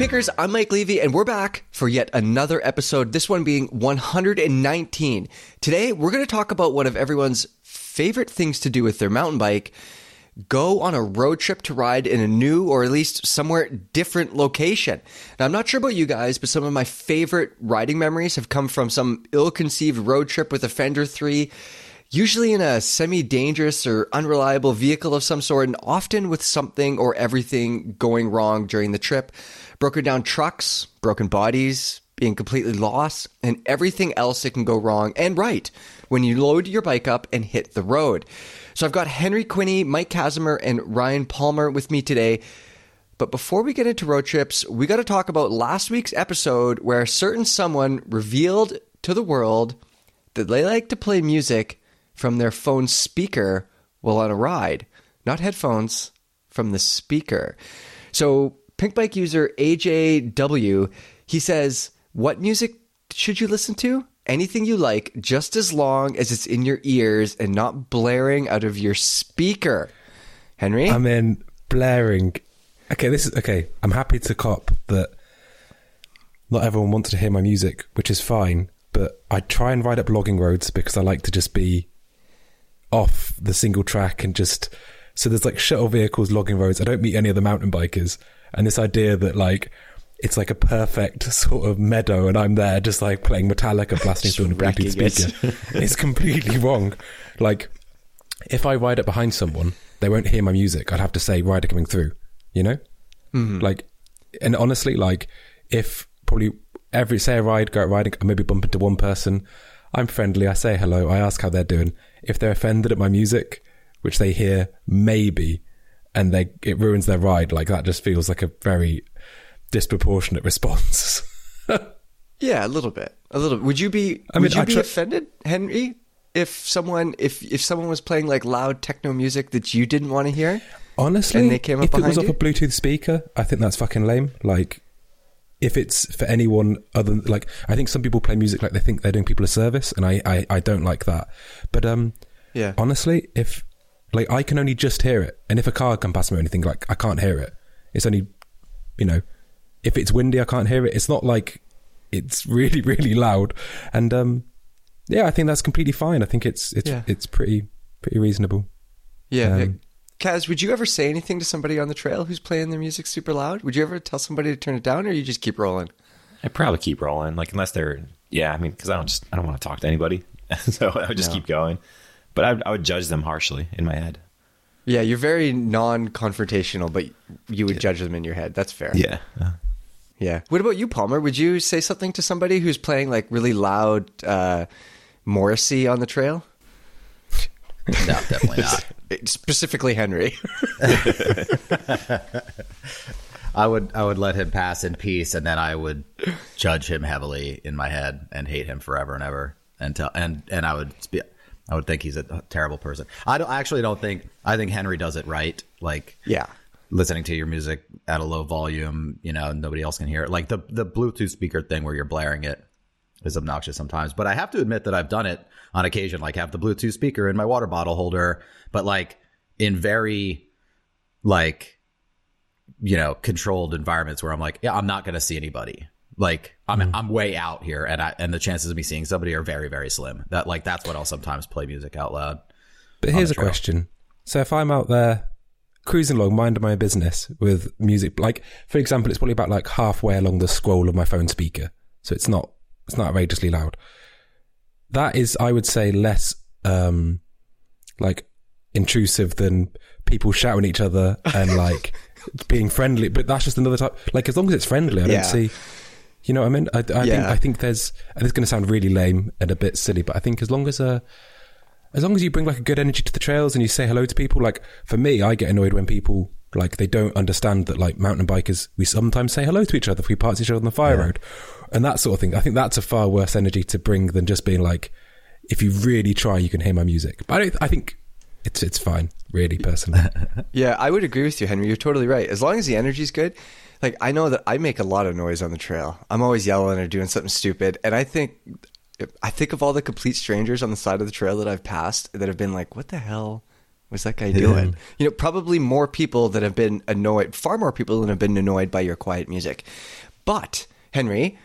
Pickers, I'm Mike Levy, and we're back for yet another episode, this one being 119. Today, we're going to talk about one of everyone's favorite things to do with their mountain bike go on a road trip to ride in a new or at least somewhere different location. Now, I'm not sure about you guys, but some of my favorite riding memories have come from some ill conceived road trip with a Fender 3 usually in a semi dangerous or unreliable vehicle of some sort, and often with something or everything going wrong during the trip. Broken down trucks, broken bodies, being completely lost, and everything else that can go wrong and right when you load your bike up and hit the road. So I've got Henry Quinney, Mike Kazimer, and Ryan Palmer with me today. But before we get into road trips, we got to talk about last week's episode where a certain someone revealed to the world that they like to play music from their phone speaker while on a ride, not headphones, from the speaker. So, Pinkbike user AJW, he says, What music should you listen to? Anything you like, just as long as it's in your ears and not blaring out of your speaker. Henry? I mean, blaring. Okay, this is okay. I'm happy to cop that not everyone wants to hear my music, which is fine. But I try and ride up logging roads because I like to just be off the single track and just so there's like shuttle vehicles logging roads. I don't meet any other mountain bikers, and this idea that like it's like a perfect sort of meadow, and I'm there just like playing Metallica, blasting through a Bluetooth speaker. it's completely wrong. Like if I ride up behind someone, they won't hear my music. I'd have to say rider coming through. You know, mm-hmm. like, and honestly, like if probably every say I ride, go out riding, I maybe bump into one person. I'm friendly. I say hello. I ask how they're doing. If they're offended at my music, which they hear maybe, and they it ruins their ride, like that just feels like a very disproportionate response. yeah, a little bit. A little. Would you be? I mean, would you I be offended, Henry, if someone if if someone was playing like loud techno music that you didn't want to hear? Honestly, and they came up if it was off a Bluetooth speaker, I think that's fucking lame. Like if it's for anyone other than, like I think some people play music like they think they're doing people a service, and I I, I don't like that. But um, yeah, honestly, if like I can only just hear it, and if a car can pass me or anything, like I can't hear it. It's only, you know, if it's windy, I can't hear it. It's not like it's really really loud, and um, yeah, I think that's completely fine. I think it's it's yeah. it's pretty pretty reasonable. Yeah, um, Kaz, would you ever say anything to somebody on the trail who's playing their music super loud? Would you ever tell somebody to turn it down, or you just keep rolling? I probably keep rolling, like unless they're yeah. I mean, because I don't just I don't want to talk to anybody, so I would just no. keep going. But I, I, would judge them harshly in my head. Yeah, you're very non-confrontational, but you would yeah. judge them in your head. That's fair. Yeah. Uh, yeah. What about you, Palmer? Would you say something to somebody who's playing like really loud uh, Morrissey on the trail? No, definitely not. Specifically, Henry. I would I would let him pass in peace, and then I would judge him heavily in my head and hate him forever and ever, and tell, and and I would be, I would think he's a terrible person. I don't I actually don't think I think Henry does it right. Like yeah, listening to your music at a low volume, you know, nobody else can hear it. Like the the Bluetooth speaker thing where you're blaring it is obnoxious sometimes. But I have to admit that I've done it on occasion, like have the Bluetooth speaker in my water bottle holder, but like in very like you know controlled environments where I'm like, yeah, I'm not going to see anybody. Like I'm mm. I'm way out here, and I, and the chances of me seeing somebody are very very slim. That like that's what I'll sometimes play music out loud. But here's a question: So if I'm out there cruising along, minding my business with music, like for example, it's probably about like halfway along the scroll of my phone speaker, so it's not it's not outrageously loud that is, I would say, less um, like intrusive than people shouting at each other and like being friendly. But that's just another type. Like as long as it's friendly, I yeah. don't see. You know what I mean? I, I yeah. think I think there's. And it's going to sound really lame and a bit silly, but I think as long as uh, as long as you bring like a good energy to the trails and you say hello to people, like for me, I get annoyed when people like they don't understand that like mountain bikers we sometimes say hello to each other if we pass each other on the fire yeah. road and that sort of thing. I think that's a far worse energy to bring than just being like, if you really try, you can hear my music. But I, I think it's it's fine, really, personally. yeah, I would agree with you, Henry. You're totally right. As long as the energy's good. Like I know that I make a lot of noise on the trail. I'm always yelling or doing something stupid, and I think I think of all the complete strangers on the side of the trail that I've passed that have been like, "What the hell was that guy doing? You know, probably more people that have been annoyed, far more people that have been annoyed by your quiet music. But, Henry,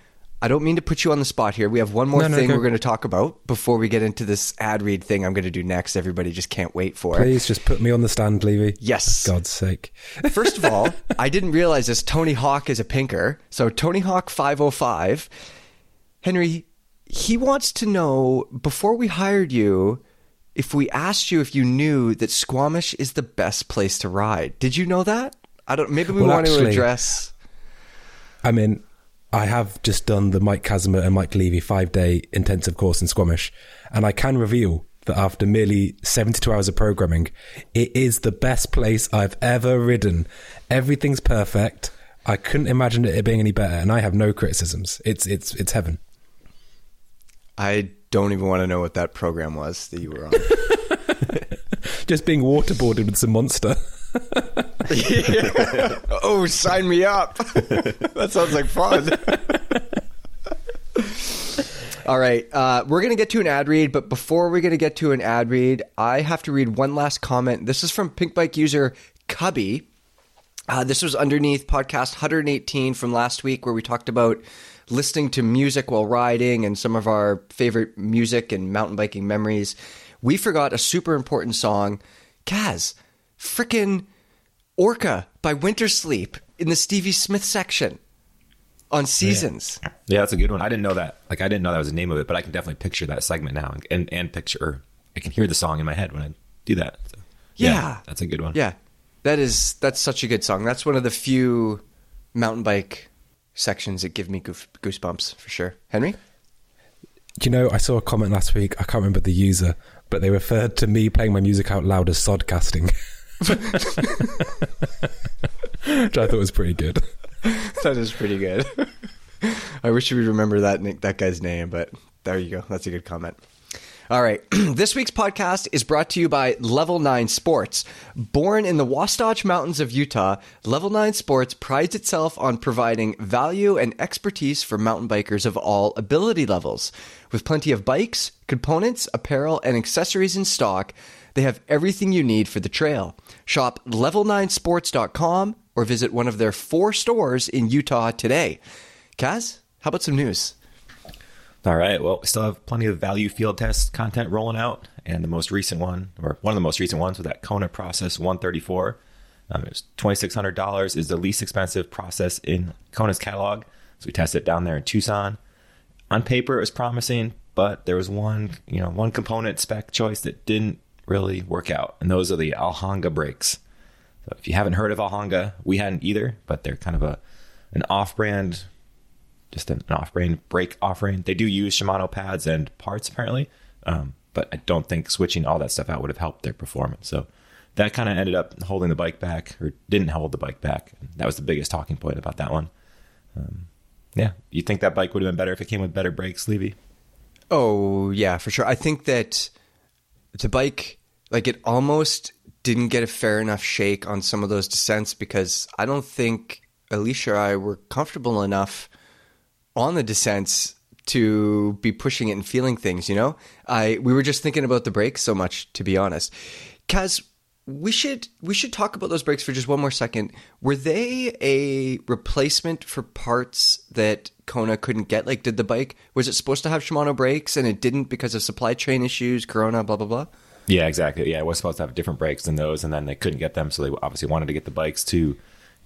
I don't mean to put you on the spot here. We have one more No, no, thing go. we're going to talk about before we get into this ad read thing I'm going to do next. Everybody just can't wait for. It. Please just put me on the stand, Levy. Yes. For God's sake. First of all, I didn't realize this. Tony Hawk is a pinker. So Tony Hawk 505. Henry, he wants to know before we hired you if we asked you if you knew that Squamish is the best place to ride. Did you know that? I don't. Maybe we Well, want to address. I mean, I have just done the Mike Kazimer and Mike Levy five day intensive course in Squamish, and I can reveal that after merely 72 hours of programming, it is the best place I've ever ridden. Everything's perfect. I couldn't imagine it being any better, and I have no criticisms. It's it's it's heaven. I don't even want to know what that program was that you were on. Just being waterboarded with some monster. oh, sign me up. that sounds like fun. All right, uh, we're going to get to an ad read, but before we're going to get to an ad read, I have to read one last comment. This is from Pinkbike user Cubby. Uh, this was underneath podcast 118 from last week, where we talked about listening to music while riding and some of our favorite music and mountain biking memories. We forgot a super important song, Kaz, frickin' Orca by Winter Sleep in the Stevie Smith section on Seasons. Yeah, that's a good one. I didn't know that. Like, I didn't know that was the name of it, but I can definitely picture that segment now, and and picture. Or I can hear the song in my head when I do that. So, Yeah. that's a good one. Yeah, that is that's such a good song. That's one of the few mountain bike sections that give me goof, goosebumps for sure. Henry, You know, I saw a comment last week. I can't remember the user, but they referred to me playing my music out loud as sodcasting. Which I thought was pretty good. that is pretty good. I wish you would remember that Nick, that guy's name, but there you go. That's a good comment. All right. this week's podcast is brought to you by Level 9 Sports. Born in the Wasatch Mountains of Utah, Level 9 Sports prides itself on providing value and expertise for mountain bikers of all ability levels. With plenty of bikes, components, apparel, and accessories in stock, they have everything you need for the trail. Shop level9sports.com or visit one of their four stores in Utah today. Kaz, how about some news? All right. Well, we still have plenty of value field test content rolling out, and the most recent one, or one of the most recent ones, was that Kona Process 134. Um, it was twenty six hundred dollars. Is the least expensive process in Kona's catalog. So we tested it down there in Tucson. On paper, it was promising, but there was one, you know, one component spec choice that didn't really work out, and those are the Alhonga brakes. So if you haven't heard of Alhonga, we hadn't either, but they're kind of a an off-brand just an off-brand brake offering. They do use Shimano pads and parts apparently, um, but I don't think switching all that stuff out would have helped their performance. So that kind of ended up holding the bike back, or didn't hold the bike back. That was the biggest talking point about that one. Um, yeah, you think that bike would have been better if it came with better brakes, Levy? Oh, yeah, for sure. I think that the bike, like, it almost didn't get a fair enough shake on some of those descents because I don't think Alicia or I were comfortable enough on the descents to be pushing it and feeling things, you know? I we were just thinking about the brakes so much, to be honest. Kaz, we should we should talk about those brakes for just one more second. Were they a replacement for parts that Kona couldn't get? Like, did the bike was it supposed to have Shimano brakes and it didn't because of supply chain issues, Corona, blah blah blah? Yeah, exactly. Yeah, it was supposed to have different brakes than those, and then they couldn't get them, so they obviously wanted to get the bikes to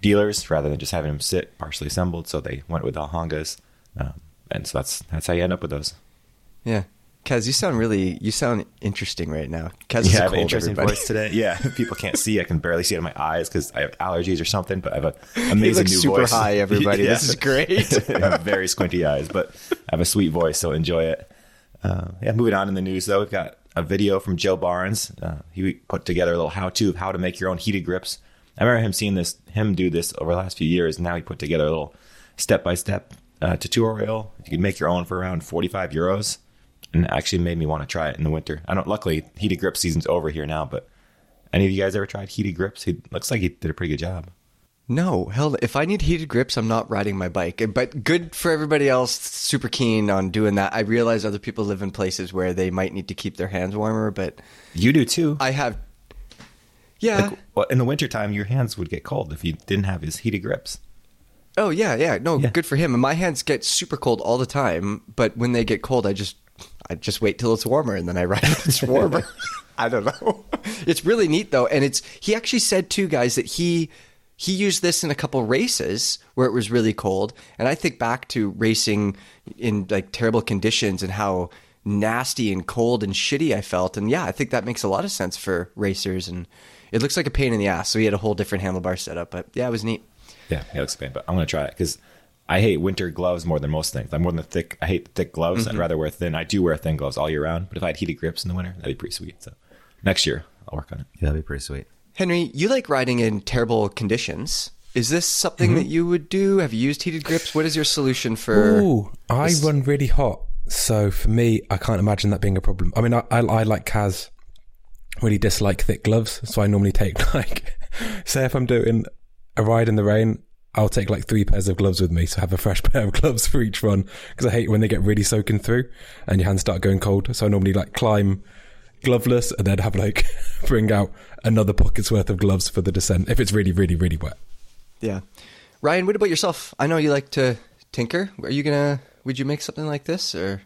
dealers rather than just having them sit partially assembled. So they went with Alhongas, um, and so that's that's how you end up with those. Yeah. Kaz, you sound really you sound interesting right now. Kaz is Yeah, I a have an interesting everybody. voice today. Yeah, people can't see. I can barely see it in my eyes because I have allergies or something. But I have an amazing new super voice. Super high, everybody. Yeah. This is great. I have very squinty eyes, but I have a sweet voice, so enjoy it. Uh, yeah, moving on in the news though, we've got a video from Joe Barnes. Uh, he put together a little how-to of how to make your own heated grips. I remember him seeing this, him do this over the last few years. And now he put together a little step-by-step uh, tutorial. You can make your own for around forty-five euros, and actually made me want to try it in the winter. I don't. Luckily, heated grip season's over here now, but any of you guys ever tried heated grips? He looks like he did a pretty good job. No, hell, if I need heated grips, I'm not riding my bike. But good for everybody else, super keen on doing that. I realize other people live in places where they might need to keep their hands warmer, but You do too. I have. Yeah. Like, well, in the wintertime, your hands would get cold if you didn't have his heated grips. Oh yeah, yeah. No, Yeah. good for him. And my hands get super cold all the time, but when they get cold, I just I just wait till it's warmer and then I ride it. It's warmer. I don't know. It's really neat though, and it's he actually said too, guys, that he he used this in a couple races where it was really cold, and I think back to racing in like terrible conditions and how nasty and cold and shitty I felt, and yeah, I think that makes a lot of sense for racers, and it looks like a pain in the ass. So he had a whole different handlebar setup, but yeah, it was neat. Yeah, it looks good, but I'm gonna try it because I hate winter gloves more than most things. I'm more than the thick. I hate thick gloves. I'd mm-hmm. rather wear thin. I do wear thin gloves all year round, but if I had heated grips in the winter, that'd be pretty sweet. So next year I'll work on it. Yeah, that'd be pretty sweet. Henry, you like riding in terrible conditions. Is this something mm-hmm. that you would do? Have you used heated grips? What is your solution for? Ooh, I this- run really hot, so for me, I can't imagine that being a problem. I mean, I, I, I like Kaz, really dislike thick gloves, so I normally take like, say, if I'm doing a ride in the rain, I'll take like three pairs of gloves with me, so I have a fresh pair of gloves for each run because I hate when they get really soaking through and your hands start going cold. So I normally like climb gloveless and then have like bring out another pocket's worth of gloves for the descent if it's really, really, really wet. Yeah, Ryan. What about yourself? I know you like to tinker. Are you gonna? Would you make something like this or?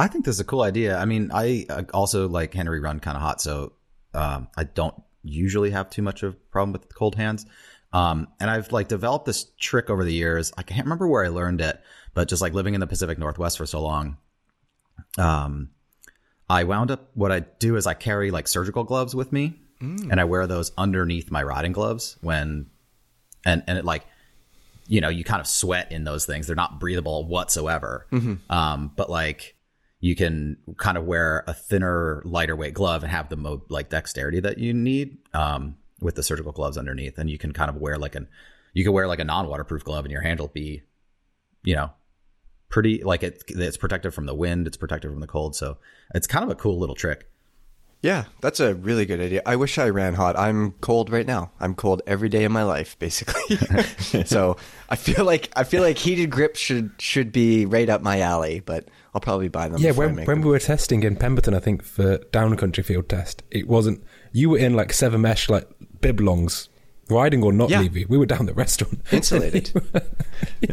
I think this is a cool idea. I mean, I uh, also like Henry run kind of hot, so um, I don't usually have too much of a problem with cold hands. Um, and I've like developed this trick over the years. I can't remember where I learned it, but just like living in the Pacific Northwest for so long, um, I wound up. What I do is I carry like surgical gloves with me, and I wear those underneath my riding gloves when, and and it like you know, you kind of sweat in those things. They're not breathable whatsoever. Um, but like you can kind of wear a thinner, lighter weight glove and have the mo- like dexterity that you need um, with the surgical gloves underneath. And you can kind of wear like an, you can wear like a non waterproof glove and your hand will be, you know, pretty like it, it's protected from the wind. It's protected from the cold. So it's kind of a cool little trick. Yeah, that's a really good idea. I wish I ran hot. I'm cold right now. I'm cold every day of my life, basically. so I feel like I feel like heated grips should should be right up my alley, but I'll probably buy them. Yeah, when, when them. we were testing in Pemberton, I think for down country field test, it wasn't. You were in like seven mesh like bib longs, riding or not, Yeah. Levy. We were down the restaurant, Insulated.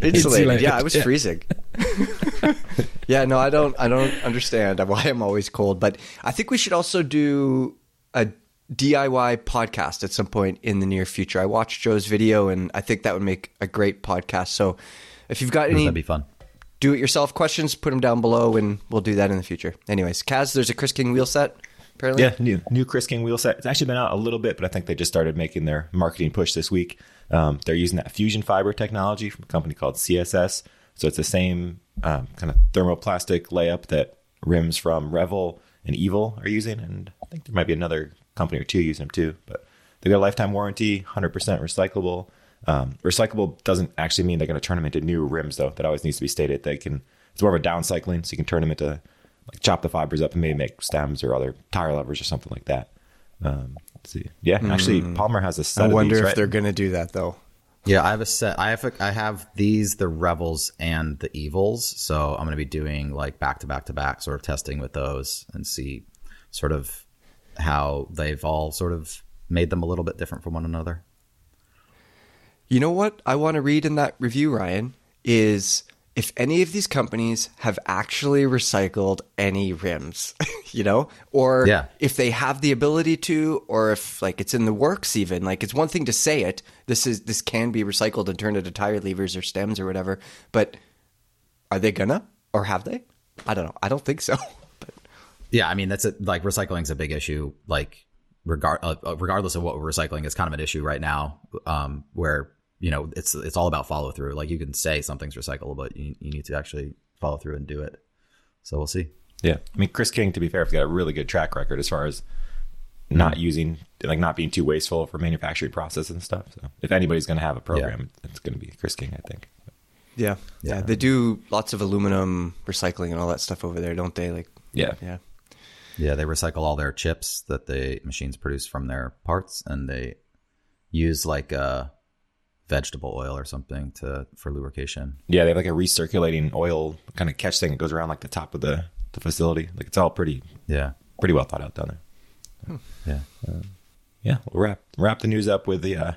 insulated. Yeah, I was freezing. yeah, no, I don't. I don't understand why I'm always cold. But I think we should also do a DIY podcast at some point in the near future. I watched Joe's video, and I think that would make a great podcast. So, if you've got any That'd be fun. do-it-yourself questions, put them down below, and we'll do that in the future. Anyways, Kaz, there's a Chris King wheel set. Apparently, Yeah, new new Chris King wheel set. It's actually been out a little bit, but I think they just started making their marketing push this week. Um, they're using that fusion fiber technology from a company called CSS. So it's the same um, kind of thermoplastic layup that rims from Revel and Evil are using, and I think there might be another company or two using them too. But they got a lifetime warranty, 100% recyclable. Um, recyclable doesn't actually mean they're going to turn them into new rims, though. That always needs to be stated. They can. It's more of a downcycling, so you can turn them into like chop the fibers up and maybe make stems or other tire levers or something like that. Um, let's see. Yeah, actually, Palmer has a set I of wonder these, if right? they're going to do that though. Yeah, I have a set. I have a, I have these, the Revels and the Evils. So I'm going to be doing like back to back to back sort of testing with those and see sort of how they've all sort of made them a little bit different from one another. You know what I want to read in that review, Ryan, is if any of these companies have actually recycled any rims, you know, or Yeah. if they have the ability to, or if like it's in the works even. Like it's one thing to say it, this is this can be recycled and turned into tire levers or stems or whatever, but are they gonna or have they? I don't know. I don't think so. But Yeah, I mean that's a, like recycling's a big issue. Like regard uh, uh, regardless of what we're recycling, it's kind of an issue right now. Um, where you know it's it's all about follow through. Like you can say something's recyclable, but you, you need to actually follow through and do it. So we'll see. Yeah, I mean, Chris King, to be fair, has got a really good track record as far as not using, like, not being too wasteful for manufacturing process and stuff. So, if anybody's going to have a program, it's going to be Chris King, I think. yeah, yeah, Yeah. they do lots of aluminum recycling and all that stuff over there, don't they? Like, Yeah, yeah. Yeah, they recycle all their chips that the machines produce from their parts, and they use like uh, vegetable oil or something to for lubrication. yeah, they have like a recirculating oil kind of catch thing that goes around like the top of the, the facility. Like, it's all pretty Yeah, pretty well thought out down there. yeah. yeah, we'll wrap wrap the news up with the uh,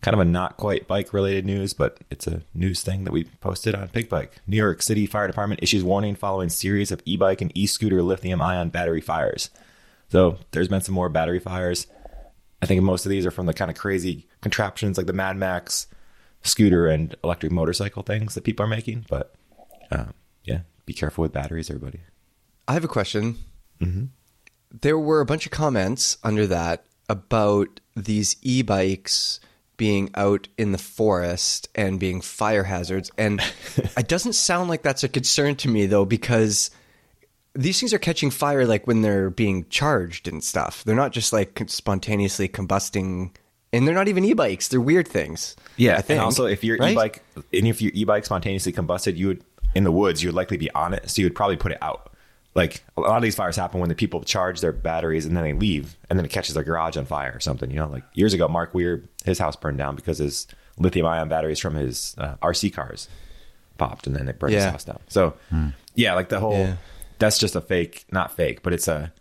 kind of a not quite bike related news, but it's a news thing that we posted on Pinkbike. New York City Fire Department issues warning following series of e-bike and e-scooter lithium-ion battery fires. So there's been some more battery fires. I think most of these are from the kind of crazy contraptions like the Mad Max scooter and electric motorcycle things that people are making. But um, yeah, be careful with batteries, everybody. I have a question. There were a bunch of comments under that about these e bikes being out in the forest and being fire hazards. And it doesn't sound like that's a concern to me, though, because these things are catching fire like when they're being charged and stuff. They're not just like spontaneously combusting. And they're not even e-bikes; they're weird things. Yeah, I think. and also if your right? e-bike, and if your e-bike spontaneously combusted, you would in the woods, you would likely be on it, so you would probably put it out. Like a lot of these fires happen when the people charge their batteries and then they leave, and then it catches their garage on fire or something. You know, like years ago, Mark Weir, his house burned down because his lithium-ion batteries from his uh, RC cars popped, and then it burned his house down. So, yeah, like the whole Yeah. That's just a fake, not fake, but it's a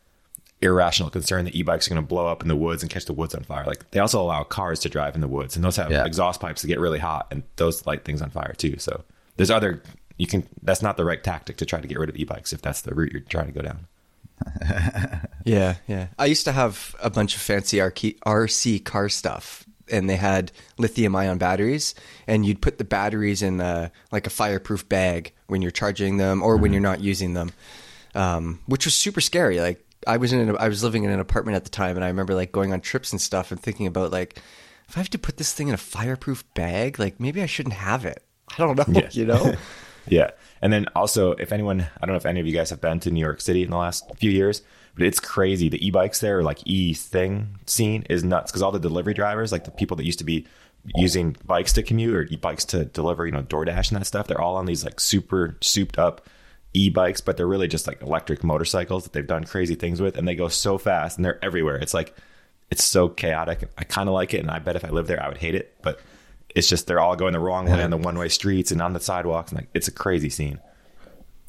irrational concern that e-bikes are going to blow up in the woods and catch the woods on fire. Like they also allow cars to drive in the woods, and those have Yeah. exhaust pipes that get really hot, and those light things on fire too. So there's other you can. That's not the right tactic to try to get rid of e-bikes if that's the route you're trying to go down. Yeah, yeah. I used to have a bunch of fancy RC, RC car stuff, and they had lithium ion batteries, and you'd put the batteries in a, like a fireproof bag when you're charging them or when mm-hmm. you're not using them, um, which was super scary. Like I was in, an, I was living in an apartment at the time, and I remember like going on trips and stuff, and thinking about like, if I have to put this thing in a fireproof bag, like maybe I shouldn't have it. I don't know, Yeah. you know. Yeah. And then also, if anyone, I don't know if any of you guys have been to New York City in the last few years, but it's crazy. The e-bikes there, like e thing scene is nuts because all the delivery drivers, like the people that used to be using bikes to commute or e-bikes to deliver, you know, DoorDash and that stuff, they're all on these like super souped up e-bikes, but they're really just like electric motorcycles that they've done crazy things with. And they go so fast and they're everywhere. It's like, it's so chaotic. I kind of like it. And I bet if I lived there, I would hate it. But it's just, they're all going the wrong way on the one way streets and on the sidewalks. And like, it's a crazy scene.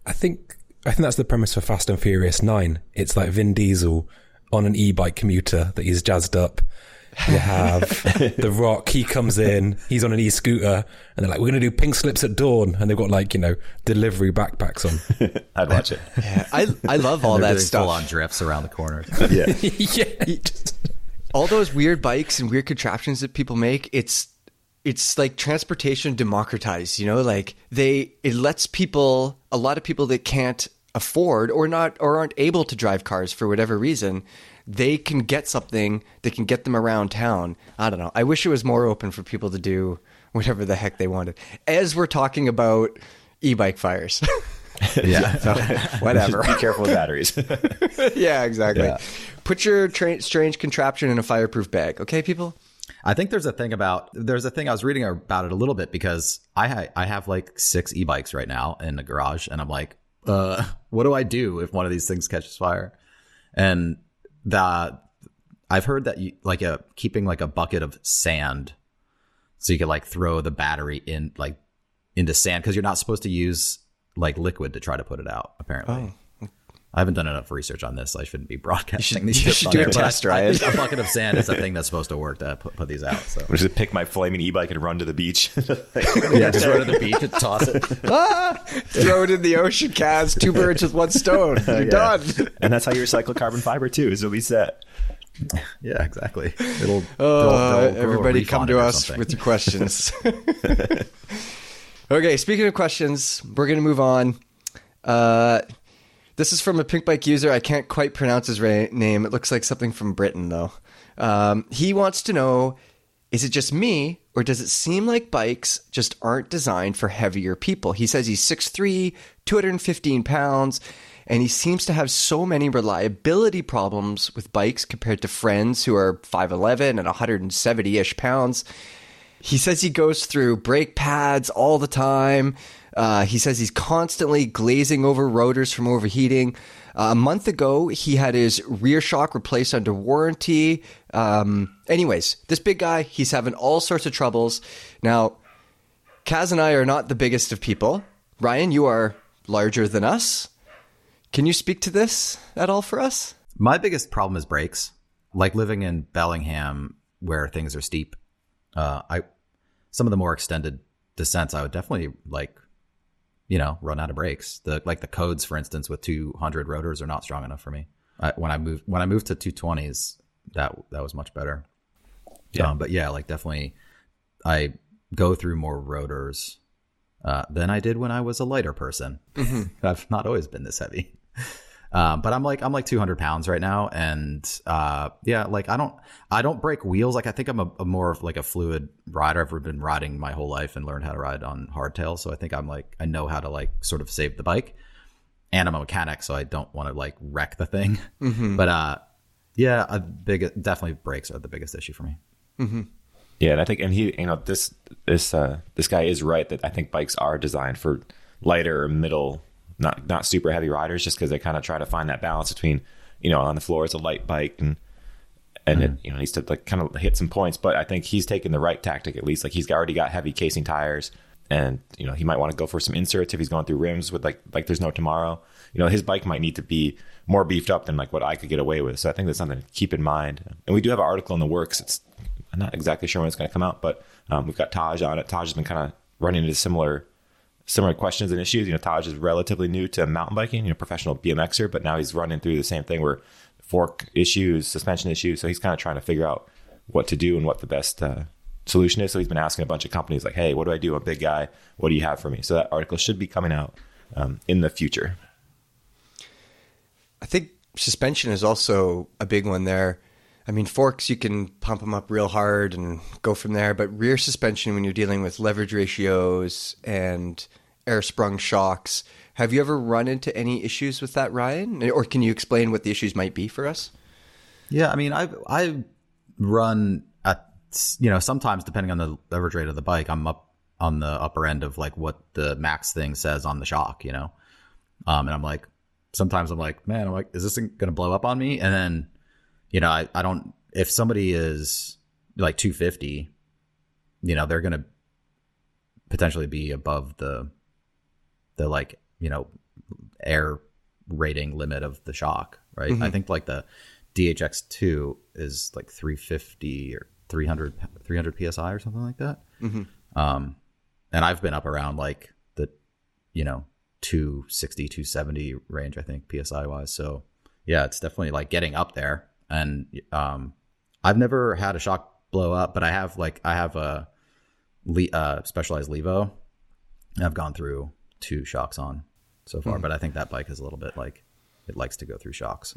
I think I think that's the premise for Fast and Furious Nine. It's like Vin Diesel on an e-bike commuter that he's jazzed up. You have The Rock. He comes in. He's on an e-scooter, and they're like, "We're going to do pink slips at dawn," and they've got like you know delivery backpacks on. I'd watch it. Yeah, I I love all that doing stuff. full on drifts around the corners. Yeah. yeah, all those weird bikes and weird contraptions that people make it's it's like transportation democratized you know like they it lets people a lot of people that can't afford or not or aren't able to drive cars for whatever reason they can get something that can get them around town i don't know i wish it was more open for people to do whatever the heck they wanted as we're talking about e-bike fires yeah. so, whatever Be careful with batteries. yeah exactly Yeah. put your tra- strange contraption in a fireproof bag okay people I think there's a thing about there's a thing I was reading about it a little bit because I ha- I have like six e-bikes right now in the garage and I'm like, uh, what do I do if one of these things catches fire? And the I've heard that you like a keeping like a bucket of sand so you could like throw the battery in like into sand because you're not supposed to use like liquid to try to put it out apparently. Oh. I haven't done enough research on this. I shouldn't be broadcasting these you tips should on do a I- test, I Ryan. a bucket of sand is a thing that's supposed to work to put, put these out. So We'll just pick my flaming e-bike and run to the beach. yeah, just go to the beach and toss it. ah, throw it in the ocean, Kaz. Two birds with one stone. You're Yeah. done. and that's how you recycle carbon fiber too, is it'll be set. Yeah, exactly. It'll. Uh, they'll- they'll everybody come to us something. with your questions. okay, speaking of questions, we're going to move on. Uh, this is from a Pinkbike user. I can't quite pronounce his ra- name. It looks like something from Britain, though. Um, he wants to know is it just me, or does it seem like bikes just aren't designed for heavier people? He says he's 6'3, 215 pounds, and he seems to have so many reliability problems with bikes compared to friends who are 5'11 and 170 ish pounds. He says he goes through brake pads all the time. Uh, he says he's constantly glazing over rotors from overheating. Uh, a month ago, he had his rear shock replaced under warranty. Um, anyways, this big guy, he's having all sorts of troubles. Now, Kaz and I are not the biggest of people. Ryan, you are larger than us. Can you speak to this at all for us? My biggest problem is brakes. like living in Bellingham where things are steep. Uh, I some of the more extended descents, I would definitely like, you know, run out of brakes. The like the codes, for instance, with 200 rotors are not strong enough for me. I, when I moved when I moved to 220s, that that was much better. Yeah. Um, but yeah, like definitely, I go through more rotors uh, than I did when I was a lighter person. I've not always been this heavy. Um, but I'm like I'm like 200 pounds right now, and uh, yeah, like I don't I don't break wheels. Like I think I'm a, a more of like a fluid rider. I've been riding my whole life and learned how to ride on hardtail, so I think I'm like I know how to like sort of save the bike. And I'm a mechanic, so I don't want to like wreck the thing. But uh, yeah, a big definitely brakes are the biggest issue for me. Yeah, and I think, and he, you know, this this uh, this guy is right that I think bikes are designed for lighter or middle, not not super heavy riders, just because they kind of try to find that balance between, you know, on the floor it's a light bike and and it you know needs to like kind of hit some points. But I think he's taking the right tactic at least. Like he's already got heavy casing tires, and you know he might want to go for some inserts if he's going through rims with like like there's no tomorrow. You know his bike might need to be more beefed up than like what I could get away with. So I think that's something to keep in mind. And we do have an article in the works. It's I'm not exactly sure when it's going to come out, but um, we've got Taj on it. Taj has been kind of running into similar similar questions and issues. You know, Taj is relatively new to mountain biking, you know, professional BMXer, but now he's running through the same thing where fork issues, suspension issues. So he's kind of trying to figure out what to do and what the best uh, solution is. So he's been asking a bunch of companies like, "Hey, what do I do? I'm a big guy. What do you have for me?" So that article should be coming out um, in the future. I think suspension is also a big one there. I mean, forks, you can pump them up real hard and go from there, but rear suspension, when you're dealing with leverage ratios and air sprung shocks, have you ever run into any issues with that, Ryan? Or can you explain what the issues might be for us? Yeah, I mean, I I run at you know sometimes depending on the leverage rate of the bike, I'm up on the upper end of like what the max thing says on the shock, you know, um, and I'm like sometimes I'm like, man, I'm like, is this gonna blow up on me? And then you know, I I don't if somebody is like 250, you know, they're gonna potentially be above the the like you know air rating limit of the shock, right? I think like the DHX2 is like 350 or 300, 300 psi or something like that. Um, and I've been up around like the, you know, 260, 270 range, I think, psi wise. So yeah, it's definitely like getting up there. And um, I've never had a shock blow up, but I have like, I have a le- uh, specialized Levo. I've gone through two shocks on so far, but I think that bike is a little bit like it likes to go through shocks.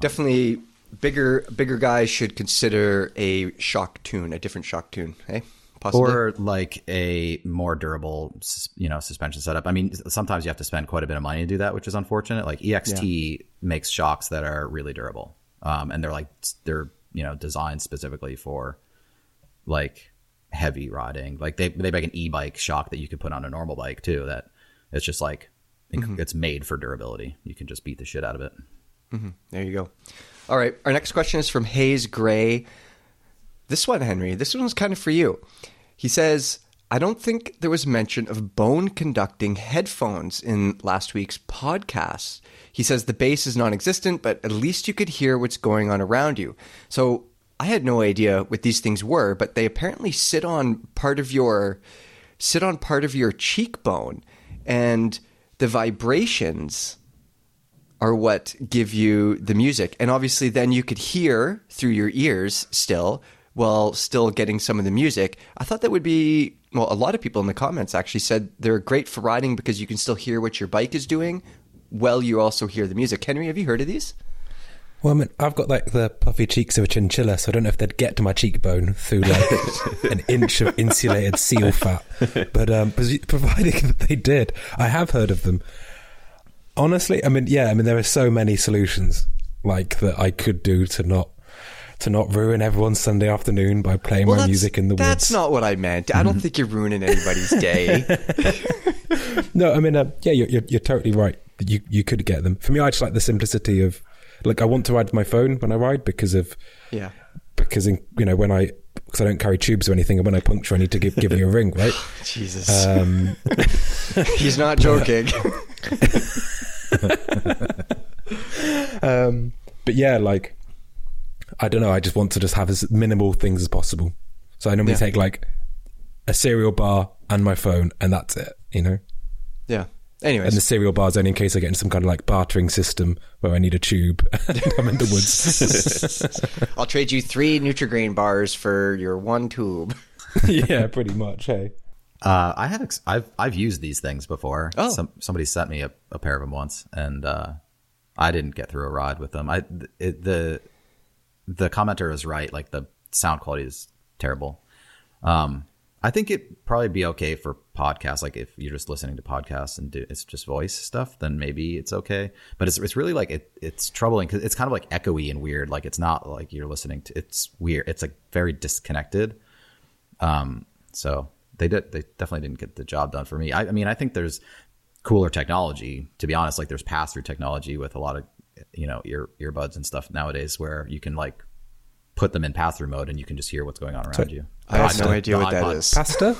Definitely bigger bigger guys should consider a shock tune, a different shock tune, hey? Possibly. or like a more durable you know suspension setup. I mean sometimes you have to spend quite a bit of money to do that which is unfortunate. Like ext makes shocks that are really durable. Um, and they're like they're you know designed specifically for like heavy riding. Like they, they make an e-bike shock that you could put on a normal bike too that it's just like it's made for durability. You can just beat the shit out of it. There you go. All right. Our next question is from Hayes Gray. This one, Henry, this one's kind of for you. He says, I don't think there was mention of bone conducting headphones in last week's podcast. He says the bass is non existent, but at least you could hear what's going on around you. So I had no idea what these things were, but they apparently sit on part of your sit on part of your cheekbone and the vibrations are what give you the music. And obviously, then you could hear through your ears still while still getting some of the music. I thought that would be, well, a lot of people in the comments actually said they're great for riding because you can still hear what your bike is doing while you also hear the music. Henry, have you heard of these? Well, I mean, I've got like the puffy cheeks of a chinchilla, so I don't know if they'd get to my cheekbone through like an inch of insulated seal fat. But um, providing that they did, I have heard of them. Honestly, I mean, yeah, I mean, there are so many solutions like that I could do to not to not ruin everyone's Sunday afternoon by playing my music in the woods. That's not what I meant. I don't think you're ruining anybody's day. No, I mean, uh, yeah, you're, you're you're totally right. You you could get them. For me, I just like the simplicity of like I want to ride my phone when I ride because of yeah. because in, you know when I because I don't carry tubes or anything, and when I puncture, I need to give give you a ring, right? Jesus. Um, He's not joking. um, but yeah, like I don't know. I just want to just have as minimal things as possible. So I normally Yeah. take like a cereal bar and my phone, and that's it. You know. Yeah. Anyways, And the cereal bar is only in case I get into some kind of like bartering system where I need a tube and I'm in the woods. I'll trade you three Nutrigrain bars for your one tube. yeah, pretty much. Hey. Uh, I have ex- I've I've used these things before. Oh. Some, somebody sent me a, a pair of them once, and uh, I didn't get through a ride with them. I it, the the commenter is right. Like the sound quality is terrible. Um, I think it'd probably be okay for podcasts. Like if you're just listening to podcasts and do, it's just voice stuff, then maybe it's okay. But it's it's really like it, it's troubling because it's kind of like echoey and weird. Like it's not like you're listening to. It's weird. It's like very disconnected. Um, so they did. They definitely didn't get the job done for me. I, I mean, I think there's cooler technology. To be honest, like there's pass through technology with a lot of you know ear earbuds and stuff nowadays where you can like put them in pass through mode and you can just hear what's going on around you. I have no idea what that is. Pasta?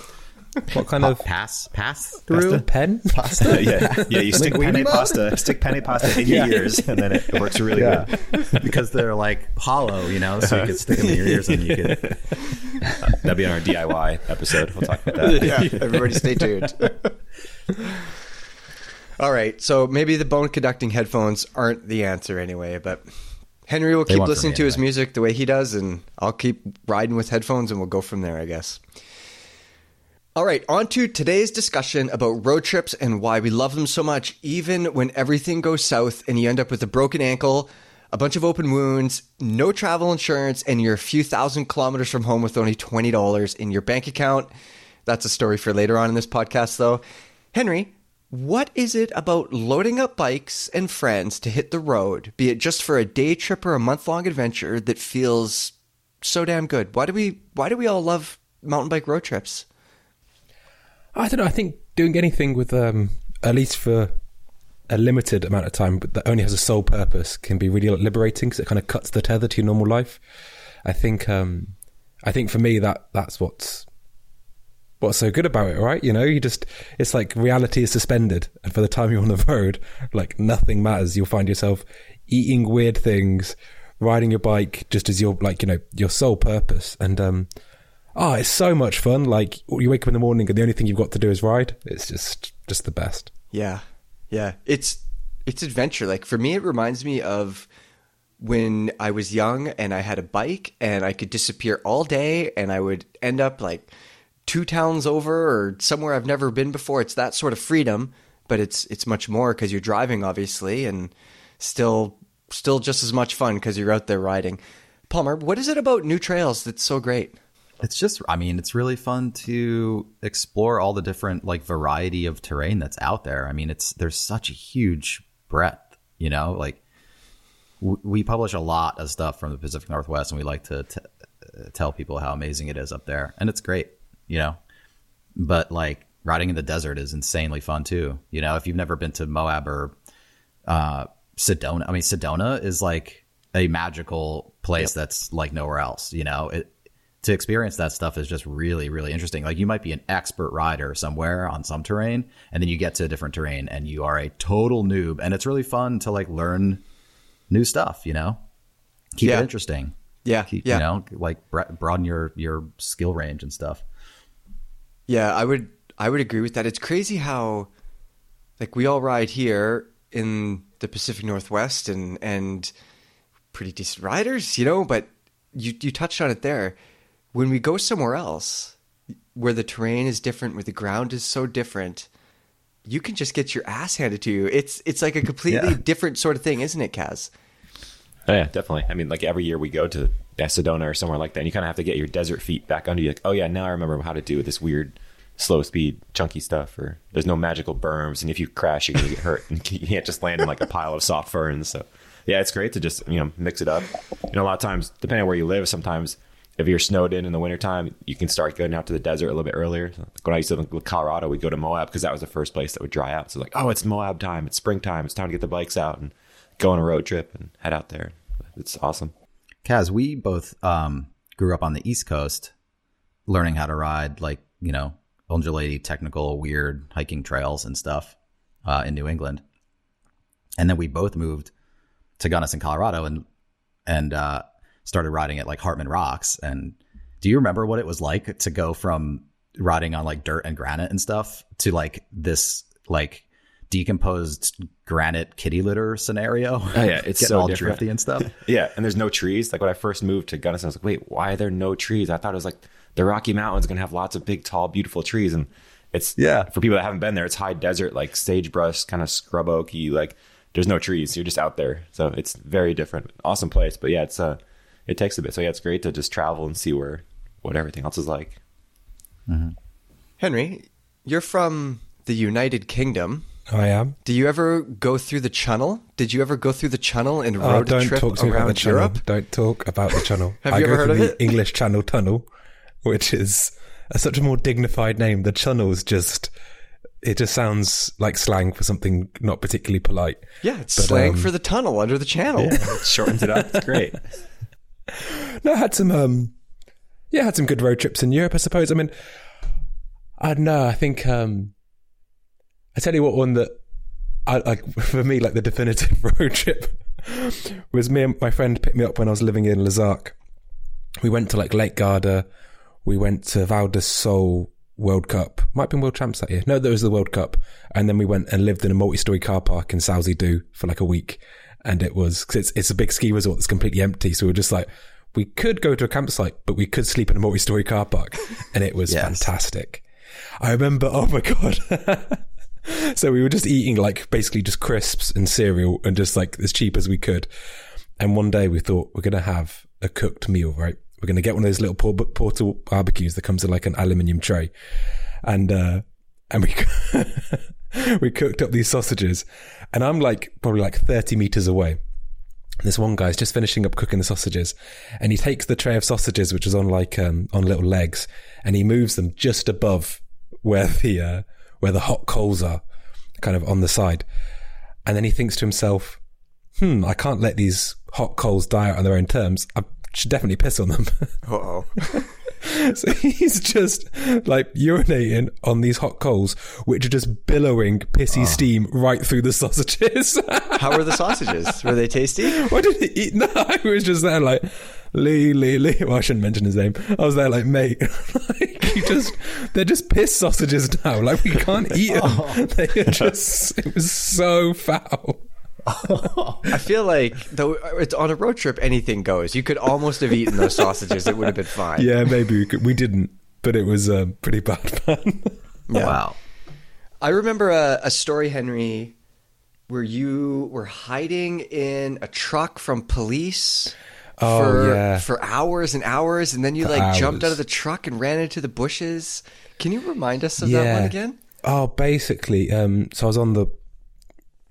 What kind of Pass pass through. pen? pasta? yeah, yeah. You stick Linguini penne pasta, stick penne pasta in your ears, and then it works really Yeah, good. because they're like hollow, you know, so you could stick them in your ears and you could. That'd be on our DIY episode. We'll talk about that. yeah, everybody stay tuned. All right, so maybe the bone conducting headphones aren't the answer anyway, but Henry will keep listening to his music the way he does, and I'll keep riding with headphones, and we'll go from there, I guess. All right, on to today's discussion about road trips and why we love them so much, even when everything goes south and you end up with a broken ankle, a bunch of open wounds, no travel insurance, and you're a few thousand kilometers from home with only $20 in your bank account. That's a story for later on in this podcast, though. Henry, what is it about loading up bikes and friends to hit the road, be it just for a day trip or a month long adventure, that feels so damn good? Why do we why do we all love mountain bike road trips? I don't know. I think doing anything with, um, at least for a limited amount of time, but that only has a sole purpose, can be really liberating because it kind of cuts the tether to your normal life. I think, um, I think for me that that's what's what's so good about it, right? You know, you just it's like reality is suspended, and for the time you're on the road, like nothing matters. You'll find yourself eating weird things, riding your bike just as your like you know your sole purpose, and um, oh, it's so much fun. Like you wake up in the morning and the only thing you've got to do is ride. It's just just the best. Yeah. Yeah. It's it's adventure. Like for me it reminds me of when I was young and I had a bike and I could disappear all day and I would end up like two towns over or somewhere I've never been before. It's that sort of freedom, but it's it's much more cuz you're driving obviously and still still just as much fun cuz you're out there riding. Palmer, what is it about new trails that's so great? It's just, I mean, it's really fun to explore all the different like variety of terrain that's out there. I mean, it's there's such a huge breadth, you know. Like we publish a lot of stuff from the Pacific Northwest, and we like to t- tell people how amazing it is up there, and it's great, you know. But like riding in the desert is insanely fun too. You know, if you've never been to Moab or uh, Sedona. I mean, Sedona is like a magical place that's like nowhere else. You know, it, to experience that stuff is just really, really interesting. Like you might be an expert rider somewhere on some terrain, and then you get to a different terrain and you are a total noob, and it's really fun to like learn new stuff. You know, keep Yeah. it interesting. Yeah. Keep, yeah. You know, like broaden your your skill range and stuff. Yeah, I would I would agree with that. It's crazy how like we all ride here in the Pacific Northwest and and pretty decent riders, you know, but you you touched on it there. When we go somewhere else where the terrain is different, where the ground is so different, you can just get your ass handed to you. It's it's like a completely Yeah. different sort of thing, isn't it, Kaz? Oh, yeah, definitely. I mean, like every year we go to Sedona or somewhere like that, and you kind of have to get your desert feet back under you. Like, oh yeah, now I remember how to do this weird, slow speed, chunky stuff. Or there's no magical berms, and if you crash, you're gonna get hurt, and you can't just land in like a pile of soft ferns. So, yeah, it's great to just you know mix it up. You know, a lot of times, depending on where you live, sometimes if you're snowed in in the wintertime, you can start going out to the desert a little bit earlier. When I used to live in Colorado, we'd go to Moab because that was the first place that would dry out. So like, oh, it's Moab time, it's springtime, it's time to get the bikes out and go on a road trip and head out there. It's awesome. Kaz, we both um, grew up on the East Coast, learning how to ride like you know undulating, technical, weird hiking trails and stuff uh, in New England, and then we both moved to Gunnison, Colorado, and and uh, started riding at like Hartman Rocks. And do you remember what it was like to go from riding on like dirt and granite and stuff to like this like decomposed granite kitty litter scenario? Oh, yeah, it's so all different. drifty and stuff. Yeah, and there's no trees. Like when I first moved to Gunnison, I was like, wait, why are there no trees? I thought it was like the Rocky Mountains going to have lots of big, tall, beautiful trees. And it's, Yeah. for people that haven't been there, it's high desert, like sagebrush, kind of scrub oaky. Like there's no trees. You're just out there. So it's very different. Awesome place. But yeah, it's, uh, it takes a bit. So yeah, it's great to just travel and see where, what everything else is like. Mm-hmm. Henry, you're from the United Kingdom. I am. Do you ever go through the channel? Did you ever go through the channel and Oh, road don't trip talk to me about the around channel. Europe? Don't talk about the channel. Have I you go ever heard through of the it? English Channel Tunnel, which is a, such a more dignified name. The channel's just it just sounds like slang for something not particularly polite. Yeah, it's But, slang um, for the tunnel under the channel. It shortens it up. It's great. No, I had some um yeah, I had some good road trips in Europe, I suppose. I mean I don't know, I think um I tell you what one that I like for me like the definitive road trip was me and my friend picked me up when I was living in Les Arcs. We went to like Lake Garda, we went to Val di Sole World Cup. Might have been World Champs that year. No, that was the World Cup. And then we went and lived in a multi-story car park in Sauze d'Oulx for like a week. And it was, cause it's, it's a big ski resort that's completely empty. So we were just like, we could go to a campsite, but we could sleep in a multi-story car park. And it was Yes. fantastic. I remember, oh my God. so we were just eating like basically just crisps and cereal and just like as cheap as we could. And one day we thought we're going to have a cooked meal, right? We're going to get one of those little por- portable barbecues that comes in like an aluminium tray. And, uh, and we, we cooked up these sausages and I'm like probably like 30 meters away. This one guy's just finishing up cooking the sausages and he takes the tray of sausages, which is on like, um, on little legs and he moves them just above where the, uh, where the hot coals are kind of on the side. And then he thinks to himself, hmm, I can't let these hot coals die out on their own terms. I should definitely piss on them. Uh-oh. so he's just like urinating on these hot coals, which are just billowing pissy steam right through the sausages. How were the sausages? Were they tasty? Why did he eat? No, I was just there like, Lee, Lee, Lee. Well, I shouldn't mention his name. I was there like, mate, like, you just, they're just piss sausages now. Like, we can't eat them. They are just, it was so foul. I feel like though it's on a road trip, anything goes. You could almost have eaten those sausages; it would have been fine. Yeah, maybe we, could, we didn't, but it was uh, pretty bad fun. Yeah. Wow. I remember a, a story, Henry, where you were hiding in a truck from police. Oh, for, yeah. for hours and hours, and then you For like jumped out of the truck and ran into the bushes. Can you remind us of that one again? Oh, basically, um, so I was on the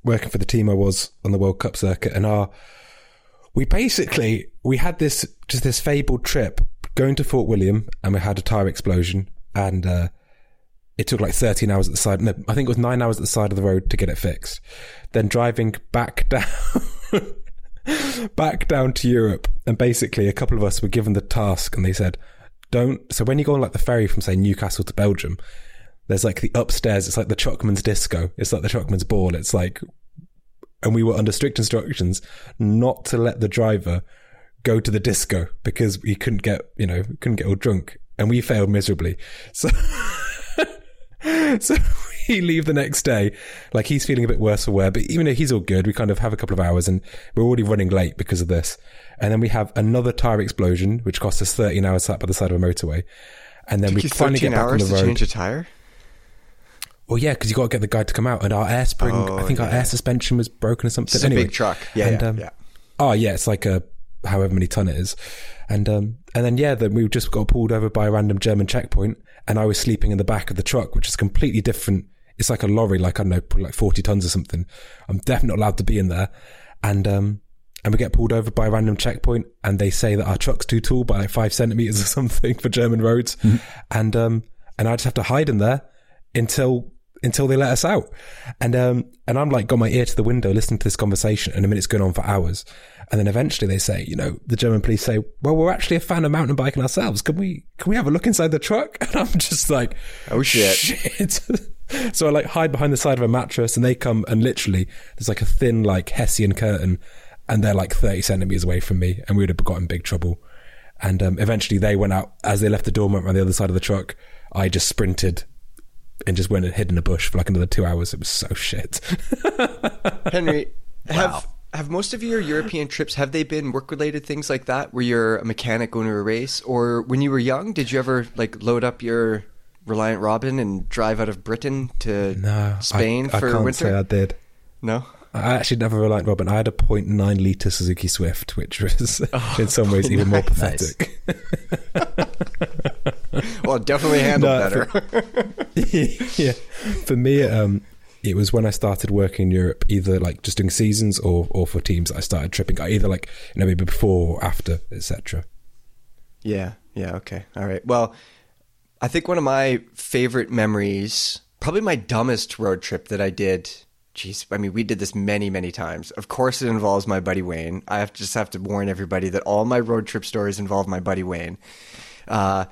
working for the team I was on the World Cup circuit, and our we basically we had this just this fabled trip going to Fort William, and we had a tire explosion, and uh, it took like 13 hours at the side. No, I think it was nine hours at the side of the road to get it fixed. Then driving back down. Back down to Europe, and basically a couple of us were given the task, and they said, "Don't." So when you go on like the ferry from say Newcastle to Belgium, there's like the upstairs. It's like the Chuckman's disco. It's like the Chuckman's ball. It's like, and we were under strict instructions not to let the driver go to the disco because we couldn't get, you know, couldn't get all drunk, and we failed miserably. So. so we leave the next day, like he's feeling a bit worse for wear, but even though he's all good, we kind of have a couple of hours and we're already running late because of this. And then we have another tire explosion, which cost us 13 hours sat by the side of a motorway. And then we Took you finally 13 get back on hours the to road. change a tire. Well, yeah, because you got to get the guy to come out, and our air spring, Oh, I think our air suspension was broken or something. It's a anyway, big truck. Yeah, and, yeah, um, yeah. Oh yeah, it's like a however many ton it is, and um, and then yeah, then we just got pulled over by a random German checkpoint, and I was sleeping in the back of the truck, which is completely different. It's like a lorry, like I don't know, like forty tons or something. I'm definitely not allowed to be in there, and um, and we get pulled over by a random checkpoint, and they say that our truck's too tall by like five centimeters or something for German roads, and um, and I just have to hide in there until until they let us out. And um and I'm like got my ear to the window listening to this conversation and I mean it's going on for hours. And then eventually they say, you know, the German police say, Well, we're actually a fan of mountain biking ourselves. Can we can we have a look inside the truck? And I'm just like Oh, shit. shit. so I like hide behind the side of a mattress and they come and literally there's like a thin like Hessian curtain and they're like 30 centimeters away from me, and we would have got in big trouble. And um, eventually, they went out as they left the door on the other side of the truck. I just sprinted and just went and hid in a bush for like another two hours. It was so shit. Henry, have have most of your European trips have they been work related things like that, where you're a mechanic going to a race, or when you were young, did you ever like load up your Reliant Robin and drive out of Britain to no, Spain I, for I can't winter? say I did. No. I actually never relied Robin. I had a 0.9 litre Suzuki Swift, which was in some ways even more Nice. pathetic. Well, definitely handled No, better. yeah. For me, um, it was when I started working in Europe, either like just doing seasons or, or for teams, I started tripping, either like, you know, maybe before or after, etc. Yeah, yeah, okay. All right. Well, I think one of my favorite memories, probably my dumbest road trip that I did. Jeez, I mean, we did this many, many times. Of course, it involves my buddy Wayne. I have to just have to warn everybody that all my road trip stories involve my buddy Wayne. Uh,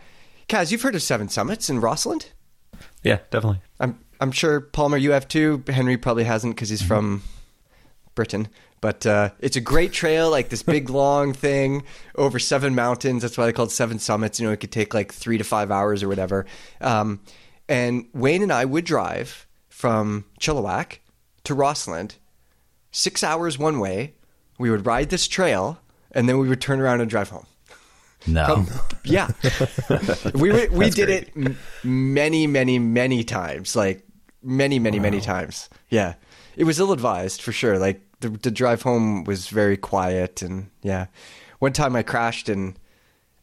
Kaz, you've heard of Seven Summits in Rossland? Yeah, definitely. I'm I'm sure Palmer, you have too. Henry probably hasn't because he's from Britain. But uh, it's a great trail, like this big long thing over seven mountains. That's why they call it Seven Summits. You know, it could take like three to five hours or whatever. Um, and Wayne and I would drive from Chilliwack to Rossland, six hours one way. We would ride this trail, and then we would turn around and drive home. No. Yeah, we we, we did it m- many, many, many times. Like many, many, many times. Yeah, it was ill advised for sure. Like the, the drive home was very quiet, and yeah, one time I crashed and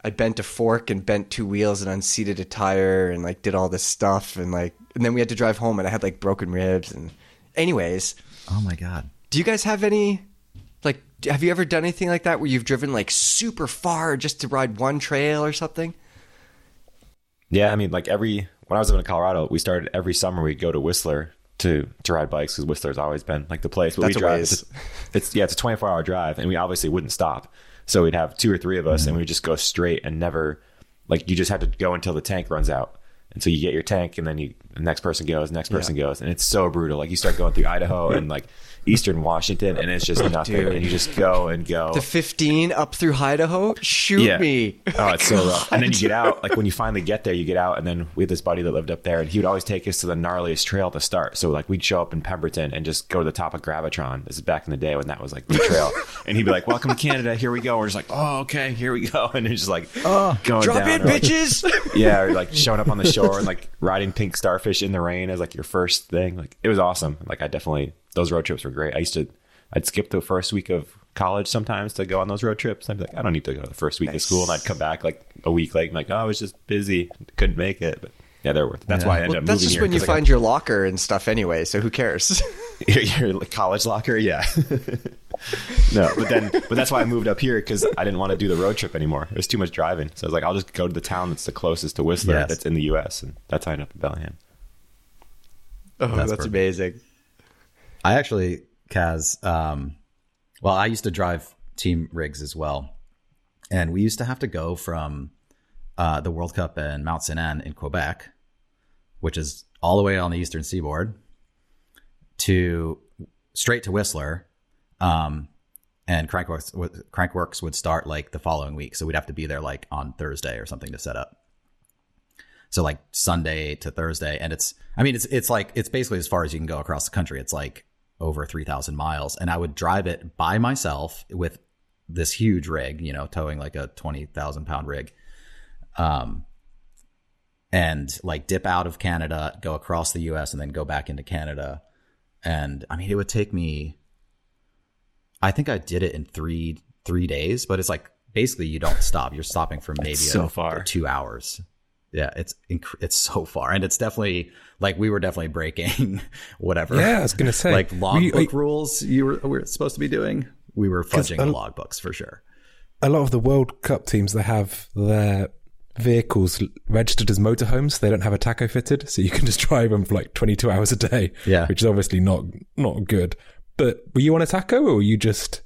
I bent a fork and bent two wheels and unseated a tire and like did all this stuff and like and then we had to drive home and I had like broken ribs and anyways. Oh my god. Do you guys have any like have you ever done anything like that where you've driven like super far just to ride one trail or something? Yeah, I mean, like every when I was living in Colorado, we started every summer we'd go to Whistler to to ride bikes because Whistler's always been like the place. But That's we drive. It's, it's yeah, it's a twenty four hour drive, and we obviously wouldn't stop. So we'd have two or three of us, and we would just go straight and never like you just have to go until the tank runs out. And so you get your tank, and then you next person goes, next person goes, and it's so brutal. Like you start going through Idaho and like Eastern Washington, and it's just nothing, Dude. and you just go and go. The 15 up through Idaho? Shoot Yeah. me. Oh, it's so rough. And then you get out, like when you finally get there, you get out, and then we had this buddy that lived up there, and he would always take us to the gnarliest trail to start. So like we'd show up in Pemberton and just go to the top of Gravitron. This is back in the day when that was like the trail, and he'd be like, "Welcome to Canada, here we go." We're just like, "Oh, okay, here we go," and it's just like, "Oh, going Drop down, in, or, like- bitches. yeah, or like showing up on the shore and like riding pink starfish in the rain as like your first thing. Like it was awesome. Like I definitely those road trips were great. I used to I'd skip the first week of college sometimes to go on those road trips. I'd be like, I don't need to go to the first week of school, and I'd come back like a week late. I'm like, oh, I was just busy, couldn't make it. But yeah, they're worth. It. That's Yeah. why I ended Well, up that's just when you I find your locker and stuff anyway, so who cares? got- your, your college locker. Yeah. no, but then but that's why I moved up here because I didn't want to do the road trip anymore. It was too much driving. So I was like, I'll just go to the town that's the closest to Whistler Yes. that's in the U.S. and that's how I ended up in Bellingham. Oh, That's that's, amazing. I actually, Kaz, um, well, I used to drive team rigs as well. And we used to have to go from uh, the World Cup in Mont-Sainte-Anne in Quebec, which is all the way on the eastern seaboard, to straight to Whistler. Um, and Crankworx, Crankworx would start like the following week. So we'd have to be there like on Thursday or something to set up. So like Sunday to Thursday, and it's I mean it's it's like it's basically as far as you can go across the country. It's like over three thousand miles, and I would drive it by myself with this huge rig, you know, towing like a twenty thousand pound rig, um, and like dip out of Canada, go across the U.S., and then go back into Canada. And I mean, it would take me. I think I did it in three three days, but it's like basically you don't stop. You're stopping for maybe so a- far. two hours. Yeah, it's it's so far, and it's definitely like we were definitely breaking whatever. Yeah, I was gonna say, like we- logbook we- rules you were, we were supposed to be doing. We were fudging the logbooks for sure. a lot of the World Cup teams they have their vehicles registered as motorhomes. They don't have a taco fitted, so you can just drive them for like 22 hours a day. Yeah. which is obviously not not good. But were you on a taco, or were you just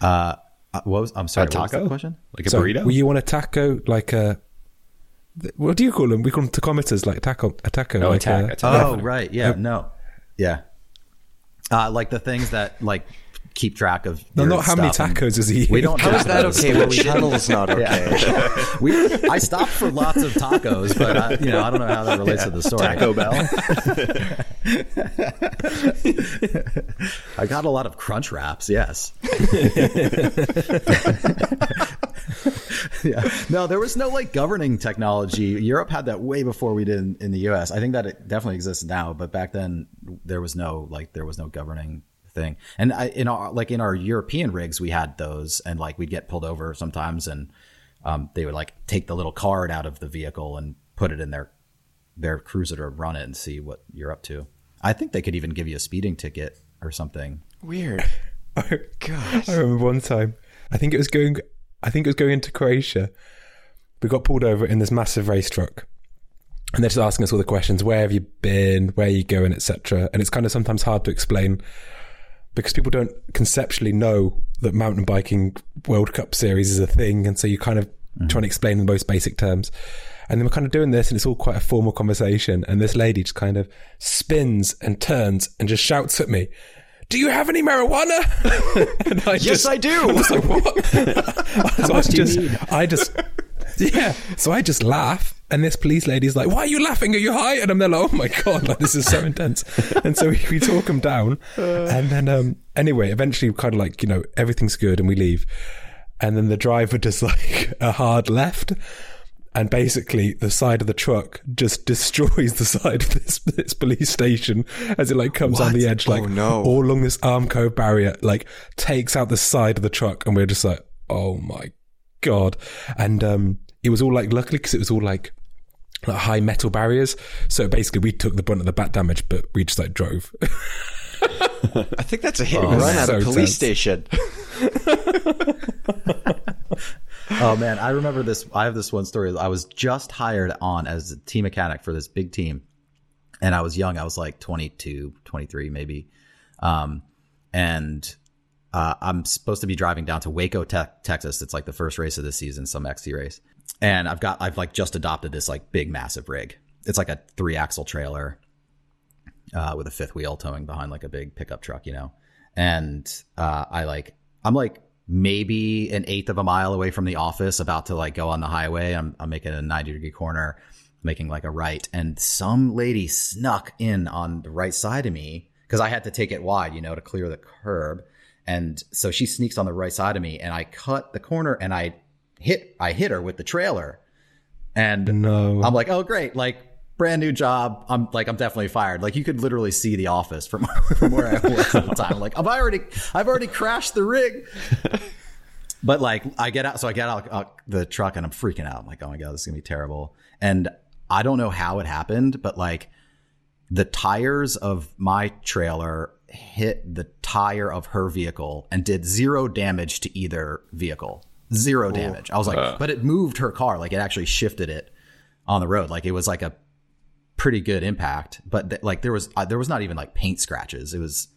Uh, uh, what was I'm sorry? A What was the taco? question? Like a so burrito? Were you on a taco like a? What do you call them? We call them tachometers, like taco, a taco. Oh, like tac- a- a tac- Oh, right. Yeah. No. Yeah. Uh, like the things that like keep track of. No, not how many tacos is he We eating. don't. How track is that those. okay? But tunnel's not okay. Yeah. we, I stopped for lots of tacos, but I, you know, I don't know how that relates to the story. Taco Bell. I got a lot of crunch wraps. Yes. yeah. No, there was no like governing technology. Europe had that way before we did in, in the U.S. I think that it definitely exists now, but back then there was no like there was no governing thing. And I, in our like in our European rigs, we had those, and like we'd get pulled over sometimes, and um, they would like take the little card out of the vehicle and put it in their their cruiser to run it and see what you're up to. I think they could even give you a speeding ticket or something. Weird. Oh gosh. I remember one time. I think it was going. I think it was going into Croatia. We got pulled over in this massive race truck, and they're just asking us all the questions: Where have you been? Where are you going? Etc. And it's kind of sometimes hard to explain because people don't conceptually know that mountain biking World Cup series is a thing, and so you kind of mm. trying to explain in the most basic terms. And then we're kind of doing this, and it's all quite a formal conversation. And this lady just kind of spins and turns and just shouts at me, "Do you have any marijuana?" I Yes, just, I do. I was like, "What?" so I just, I just, yeah. So I just laugh, and this police lady's like, "Why are you laughing? Are you high?" And I'm there like, "Oh my god, like this is so intense." And so we, we talk him down, and then um, anyway, eventually, kind of like you know everything's good, and we leave. And then the driver does like a hard left, and basically the side of the truck just destroys the side of this, this police station as it like comes on the edge, like Oh, no. all along this Armco barrier, like takes out the side of the truck, and we're just like, oh my god! And um, it was all like luckily because it was all like. Like high metal barriers, so basically we took the brunt of the bat damage, but we just like drove. I think that's a hit and run at so a police tense. station. Oh man, I remember this. I have this one story. I was just hired on as a team mechanic for this big team. And I was young. I was like 22, 23 maybe. Um, and uh, I'm supposed to be driving down to Waco, te- Texas. It's like the first race of the season, some XC race. And I've got, I've like just adopted this like big, massive rig. It's like a three axle trailer uh, with a fifth wheel towing behind like a big pickup truck, you know. And uh, I like, I'm like maybe an eighth of a mile away from the office, about to like go on the highway. I'm, I'm making a 90 degree corner, making like a right, and some lady snuck in on the right side of me because I had to take it wide, you know, to clear the curb. And so she sneaks on the right side of me, and I cut the corner, and I hit, I hit her with the trailer, and No. I'm like, oh great, like brand new job. I'm like, I'm definitely fired. Like you could literally see the office from, from where I was at the time. Like I've already, I've already crashed the rig. But like I get out, so I get out uh, the truck and I'm freaking out. I'm like, oh my god, this is gonna be terrible. And I don't know how it happened, but like the tires of my trailer hit the tire of her vehicle and did zero damage to either vehicle. Zero damage. I was like, but it moved her car. Like it actually shifted it on the road. Like it was like a pretty good impact, but th- like there was uh, there was not even like paint scratches. It was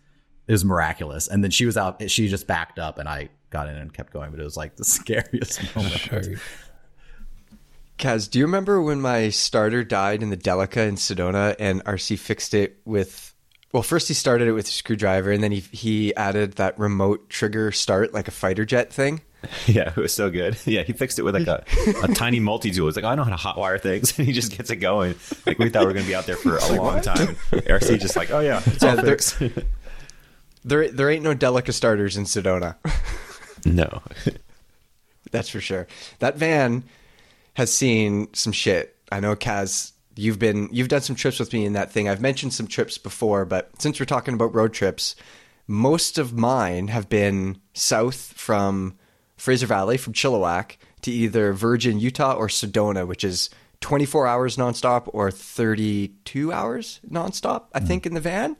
it was miraculous. And then she was out. She just backed up, and I got in and kept going. But it was like the scariest moment. Show. Kaz, do you remember when my starter died in the Delica in Sedona and RC fixed it with well, first he started it with a screwdriver and then he he added that remote trigger start like a fighter jet thing. Yeah, it was so good. Yeah, he fixed it with like a, a tiny multi tool. It's like, I know how to hotwire things. And he just gets it going. Like, we thought we were going to be out there for a long time. RC just like, oh, yeah, it's all there- fixed. There there ain't no Delica starters in Sedona. no. That's for sure. That van has seen some shit. I know Kaz, you've been you've done some trips with me in that thing. I've mentioned some trips before, but since we're talking about road trips, most of mine have been south from Fraser Valley, from Chilliwack to either Virgin, Utah or Sedona, which is 24 hours nonstop or 32 hours nonstop, I think, in the van.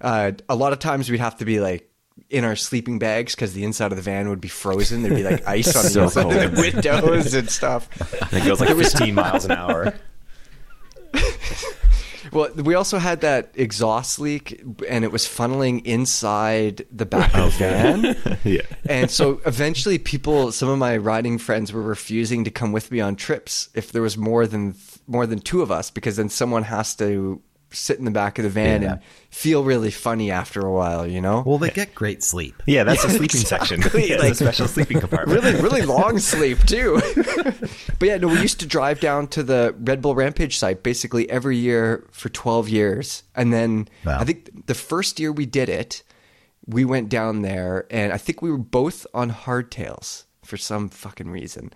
Uh, a lot of times we'd have to be like in our sleeping bags because the inside of the van would be frozen. There'd be like ice on the So the windows and stuff. It goes like 15 miles an hour. Well, we also had that exhaust leak, and it was funneling inside the back of the van. Yeah. And so eventually, people, some of my riding friends, were refusing to come with me on trips if there was more than more than two of us, because then someone has to sit in the back of the van Yeah. and feel really funny after a while, you know? Well, they get great sleep. Yeah, that's a sleeping section. exactly, Yeah, like- a special sleeping compartment. really, really long sleep too. but yeah, no, we used to drive down to the Red Bull Rampage site basically every year for 12 years. And then Wow. I think the first year we did it, we went down there and I think we were both on hardtails for some fucking reason.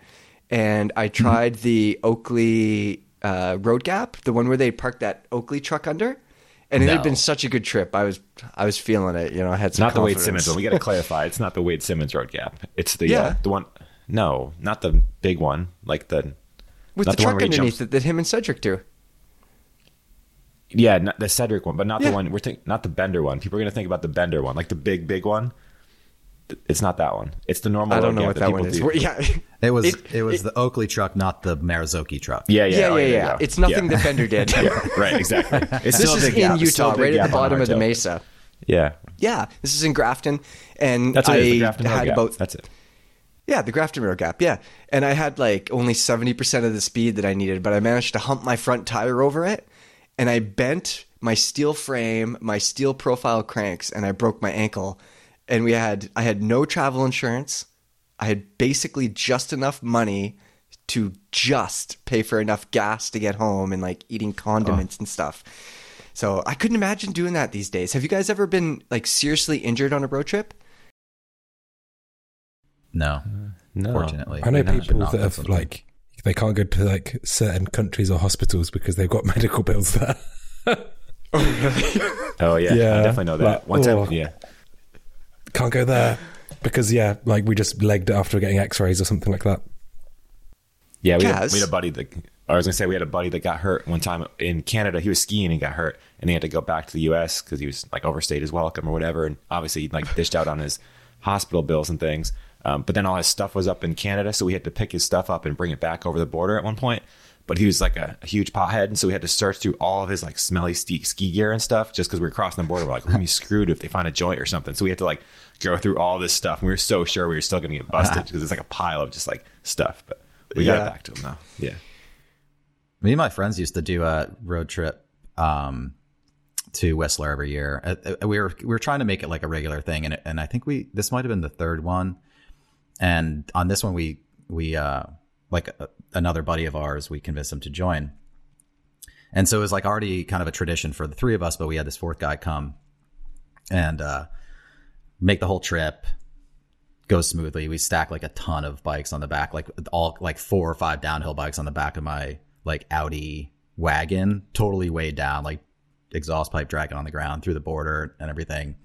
And I mm-hmm. tried the Oakley uh, Road Gap, the one where they parked that Oakley truck under. And it had been such a good trip. I was, I was feeling it. You know, I had some not the Wade. Simmons one. We got to clarify. It's not the Wade Simmons road gap. It's the Yeah. uh, the one. No, not the big one. Like the with the, the truck underneath it that him and Cedric do. yeah, not the Cedric one, but not Yeah. the one we're think, not the Bender one. People are gonna think about the Bender one, like the big big one. It's not that one. It's the normal. I don't know what that people one is. do. Yeah, It was It- it, was the Oakley truck, not the Marzocchi truck. Yeah, yeah, yeah, oh, yeah, there yeah. It's nothing Yeah. that Bender did. yeah, right, exactly. It's This still is big in gap. It's still Utah, right at the bottom of the mesa. Yeah, Yeah, this is in Grafton, and that's what I it is. The Grafton road had gap. about That's it. yeah the Grafton Road Gap. Yeah, and I had like only seventy percent of the speed that I needed, but I managed to hump my front tire over it, and I bent my steel frame, my steel profile cranks, and I broke my ankle. And we had I had no travel insurance. I had basically just enough money to just pay for enough gas to get home and like eating condiments and stuff. So I couldn't imagine doing that these days. Have you guys ever been like seriously injured on a road trip? No, uh, No, fortunately. I know Should people not that have have something. like they can't go to like certain countries or hospitals because they've got medical bills there. Oh yeah, oh, Yeah, I definitely know that. like, One time, oh. yeah, can't go there because yeah, like we just legged it after getting X-rays or something like that. yeah. We had, we had a buddy that I was gonna say we had a buddy that got hurt one time in Canada. He was skiing and got hurt, and he had to go back to the U.S. because he was like overstayed his welcome or whatever, and obviously he like dished out on his hospital bills and things. Um, but then all his stuff was up in Canada, so we had to pick his stuff up and bring it back over the border at one point. But he was like a, a huge pothead, and so we had to search through all of his like smelly ski, ski gear and stuff just because we were crossing the border. We're like, we're gonna be screwed if they find a joint or something. So we had to like go through all this stuff. And we were so sure we were still gonna get busted because it's like a pile of just like stuff. But we got Yeah. it back to him now. Yeah. Me and my friends used to do a road trip um, to Whistler every year. Uh, uh, we were we were trying to make it like a regular thing, and and I think we this might have been the third one. And on this one, we we uh, like uh, another buddy of ours, we convinced him to join. And so it was like already kind of a tradition for the three of us, but we had this fourth guy come and uh, make the whole trip go smoothly. We stack like a ton of bikes on the back, like all like four or five downhill bikes on the back of my like Audi wagon, totally weighed down, like exhaust pipe dragging on the ground through the border and everything.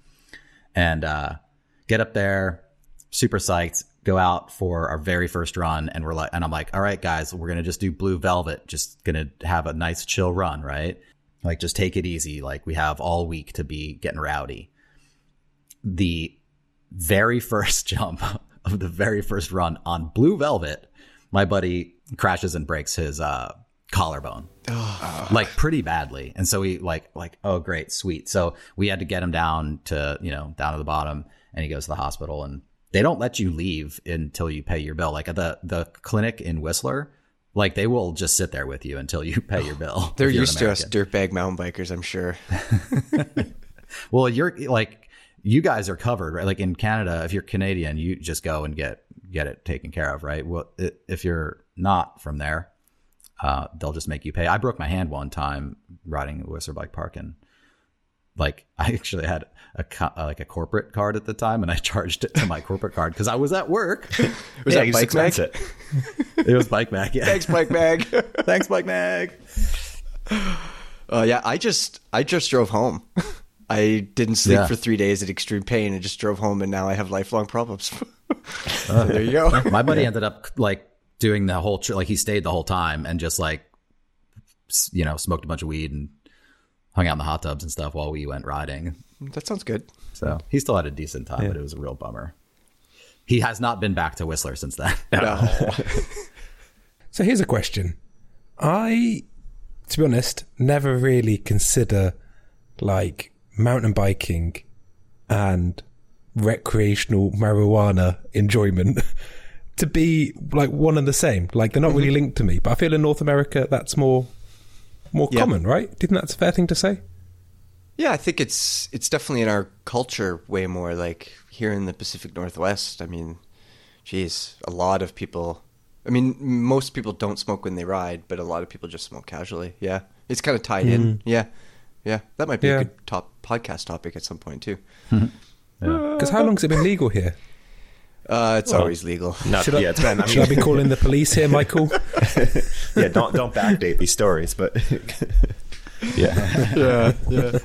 And uh, get up there, super psyched. Go out for our very first run, and we're like, and I'm like, all right, guys, we're gonna just do blue velvet, just gonna have a nice chill run, right? Like, just take it easy. Like, we have all week to be getting rowdy. The very first jump of the very first run on blue velvet, my buddy crashes and breaks his uh, collarbone, like pretty badly. And so we like like oh great sweet. So we had to get him down to you know down to the bottom, and he goes to the hospital, and they don't let you leave until you pay your bill. Like at the the clinic in Whistler. Like they will just sit there with you until you pay your bill. They're if you're an used to us dirtbag mountain bikers, I'm sure. Well, you're like you guys are covered, right? Like in Canada, if you're Canadian, you just go and get get it taken care of, right? Well, if you're not from there, uh, they'll just make you pay. I broke my hand one time riding Whistler Bike Park, and like I actually had a co- uh, like a corporate card at the time, and I charged it to my corporate card because I was at work. Was yeah, that bike mag? it. it was Bike Mag, yeah. Thanks, bike mag. Thanks, Bike Mag. Uh, yeah, I just I just drove home. I didn't sleep Yeah. for three days in extreme pain and just drove home, and now I have lifelong problems. so uh, there you go. My buddy ended up like doing the whole trip. Like he stayed the whole time and just like, you know, smoked a bunch of weed and hung out in the hot tubs and stuff while we went riding. That sounds good. So he still had a decent time, but it was a real bummer. He has not been back to Whistler since then. No. So here's a question. I, to be honest, never really consider like mountain biking and recreational marijuana enjoyment to be like one and the same. Like they're not really mm-hmm. linked to me. But I feel in North America that's more more Yeah. common, right? Do you think that's a fair thing to say? Yeah, I think it's it's definitely in our culture way more like here in the Pacific Northwest. I mean, geez, a lot of people. I mean, most people don't smoke when they ride, but a lot of people just smoke casually. Yeah, it's kind of tied in. Mm. Yeah, yeah, that might be Yeah. a good top podcast topic at some point too. Because how long's it been legal here? Uh, it's Well, always legal. Not, Should I, yeah, it's been. I should I be calling the police here, Michael? yeah, don't don't backdate these stories, but yeah. yeah, yeah.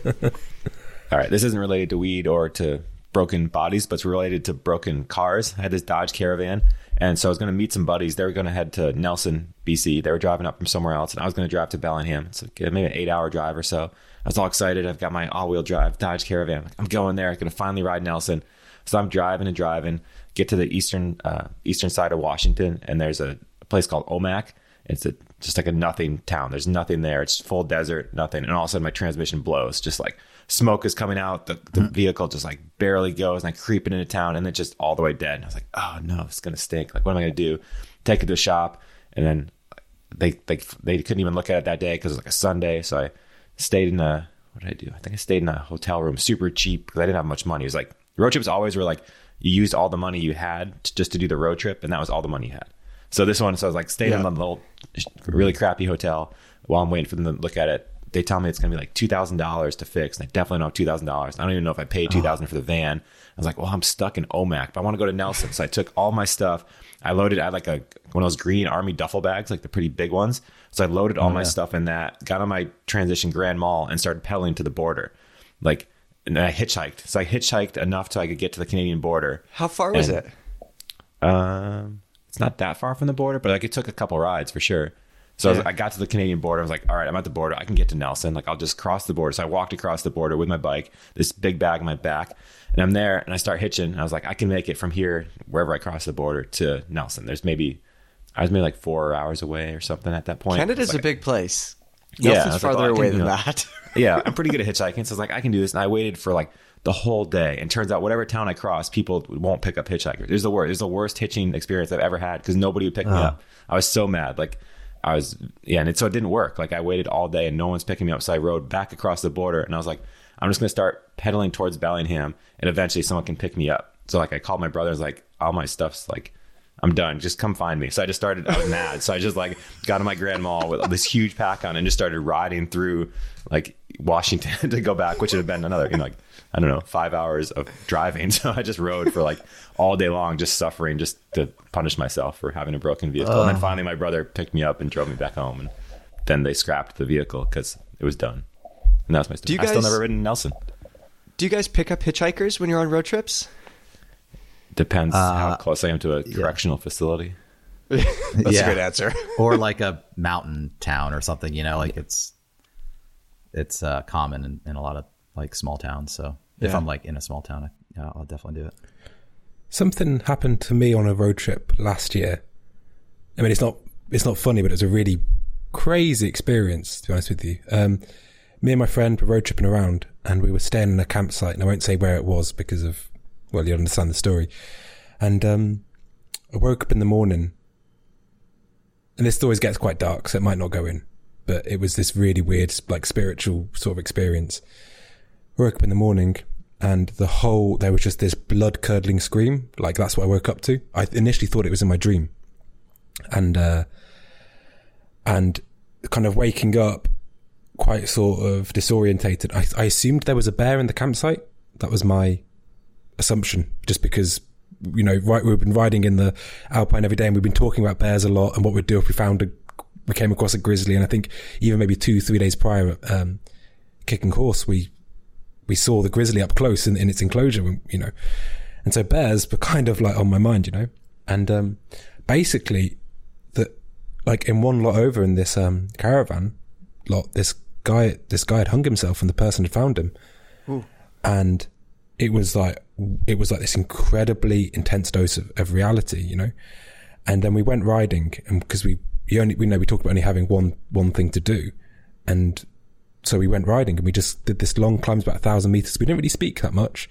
All right, this isn't related to weed or to broken bodies, but it's related to broken cars. I had this Dodge Caravan, and so I was going to meet some buddies. They were going to head to Nelson, BC. They were driving up from somewhere else, and I was going to drive to Bellingham. It's like uh, maybe an eight-hour drive or so. I was all excited. I've got my all-wheel drive Dodge Caravan. I'm going there. I'm going to finally ride Nelson. So I'm driving and driving. Get to the eastern uh, eastern side of Washington, and there's a, a place called Omak. It's a, just like a nothing town. There's nothing there. It's full desert, nothing. And all of a sudden, my transmission blows. Just like smoke is coming out. The, the vehicle just like barely goes, and I creep it into town, and it's just all the way dead. And I was like, oh no, it's gonna stink. Like, what am I gonna do? Take it to a shop, and then they they they couldn't even look at it that day because it was like a Sunday. So I stayed in a what did I do? I think I stayed in a hotel room, super cheap because I didn't have much money. It was like road trips always were like you used all the money you had to, just to do the road trip, and that was all the money you had. So this one, so I was like stayed in a little really crappy hotel while I'm waiting for them to look at it. They tell me it's gonna be like two thousand dollars to fix, and I definitely don't have two thousand dollars. I don't even know if I paid two thousand for the van. I was like, well, I'm stuck in Omak, but I want to go to Nelson, so I took all my stuff. I loaded. I had like a one of those green army duffel bags, like the pretty big ones. So I loaded all my stuff in that, got on my transition Grand Mal, and started pedaling to the border. Like, and then I hitchhiked. So I hitchhiked enough so I could get to the Canadian border. How far was And- it? Um, it's not that far from the border, but like it took a couple rides for sure. So I, was- I got to the Canadian border. I was like, all right, I'm at the border. I can get to Nelson. Like, I'll just cross the border. So I walked across the border with my bike, this big bag on my back, and I'm there. And I start hitching. And I was like, I can make it from here, wherever I cross the border, to Nelson. There's maybe, I was maybe like four hours away or something at that point. Canada's like- a big place. Yeah, Nelson's like, farther can, away you than know- that. yeah, I'm pretty good at hitchhiking. So I was like, I can do this. And I waited for like the whole day. And turns out, whatever town I cross, people won't pick up hitchhikers. It was the worst. It was the worst hitching experience I've ever had because nobody would pick me uh-huh. up. I was so mad. Like, I was, yeah. And it, so it didn't work. Like, I waited all day and no one's picking me up. So I rode back across the border and I was like, I'm just going to start pedaling towards Bellingham and eventually someone can pick me up. So, like, I called my brother. I was like, all my stuff's like, I'm done. Just come find me. So I just started. I was mad. So I just like got in my Grand Mal with this huge pack on and just started riding through like Washington to go back, which would have been another, you know, like I don't know, five hours of driving. So I just rode for like all day long, just suffering, just to punish myself for having a broken vehicle. And then finally, my brother picked me up and drove me back home. And then they scrapped the vehicle because it was done. And that was my story. Do you I still guys- never ridden Nelson. Do you guys pick up hitchhikers when you're on road trips? Depends Uh, how close I am to a correctional facility. That's Yeah. a good answer. or like a mountain town or something. You know, like it's it's uh, common in, in a lot of like small towns. So if I'm like in a small town, I, yeah, I'll definitely do it. Something happened to me on a road trip last year. I mean, it's not it's not funny, but it was a really crazy experience. To be honest with you, um, me and my friend were road tripping around, and we were staying in a campsite, and I won't say where it was because of well, you'll understand the story. And um, I woke up in the morning, and this always gets quite dark, so it might not go in, but it was this really weird, like spiritual sort of experience. woke up in the morning and the whole there was just this blood curdling scream like that's what i woke up to. I initially thought it was in my dream. And uh and kind of waking up quite sort of disorientated. I, I assumed there was a bear in the campsite. That was my assumption just because you know right we've been riding in the alpine every day and we've been talking about bears a lot and what we'd do if we found a we came across a grizzly. And i think even maybe two three days prior um kicking horse we we saw the grizzly up close in, in its enclosure, you know. And so bears were kind of like on my mind, you know. And um, basically, that like in one lot over in this um, caravan lot, this guy this guy had hung himself, and the person had found him. And it was like it was like this incredibly intense dose of, of reality, you know. And then we went riding, and because we we only we know we talked about only having one one thing to do, and so we went riding and we just did this long climb about a thousand meters. We didn't really speak that much.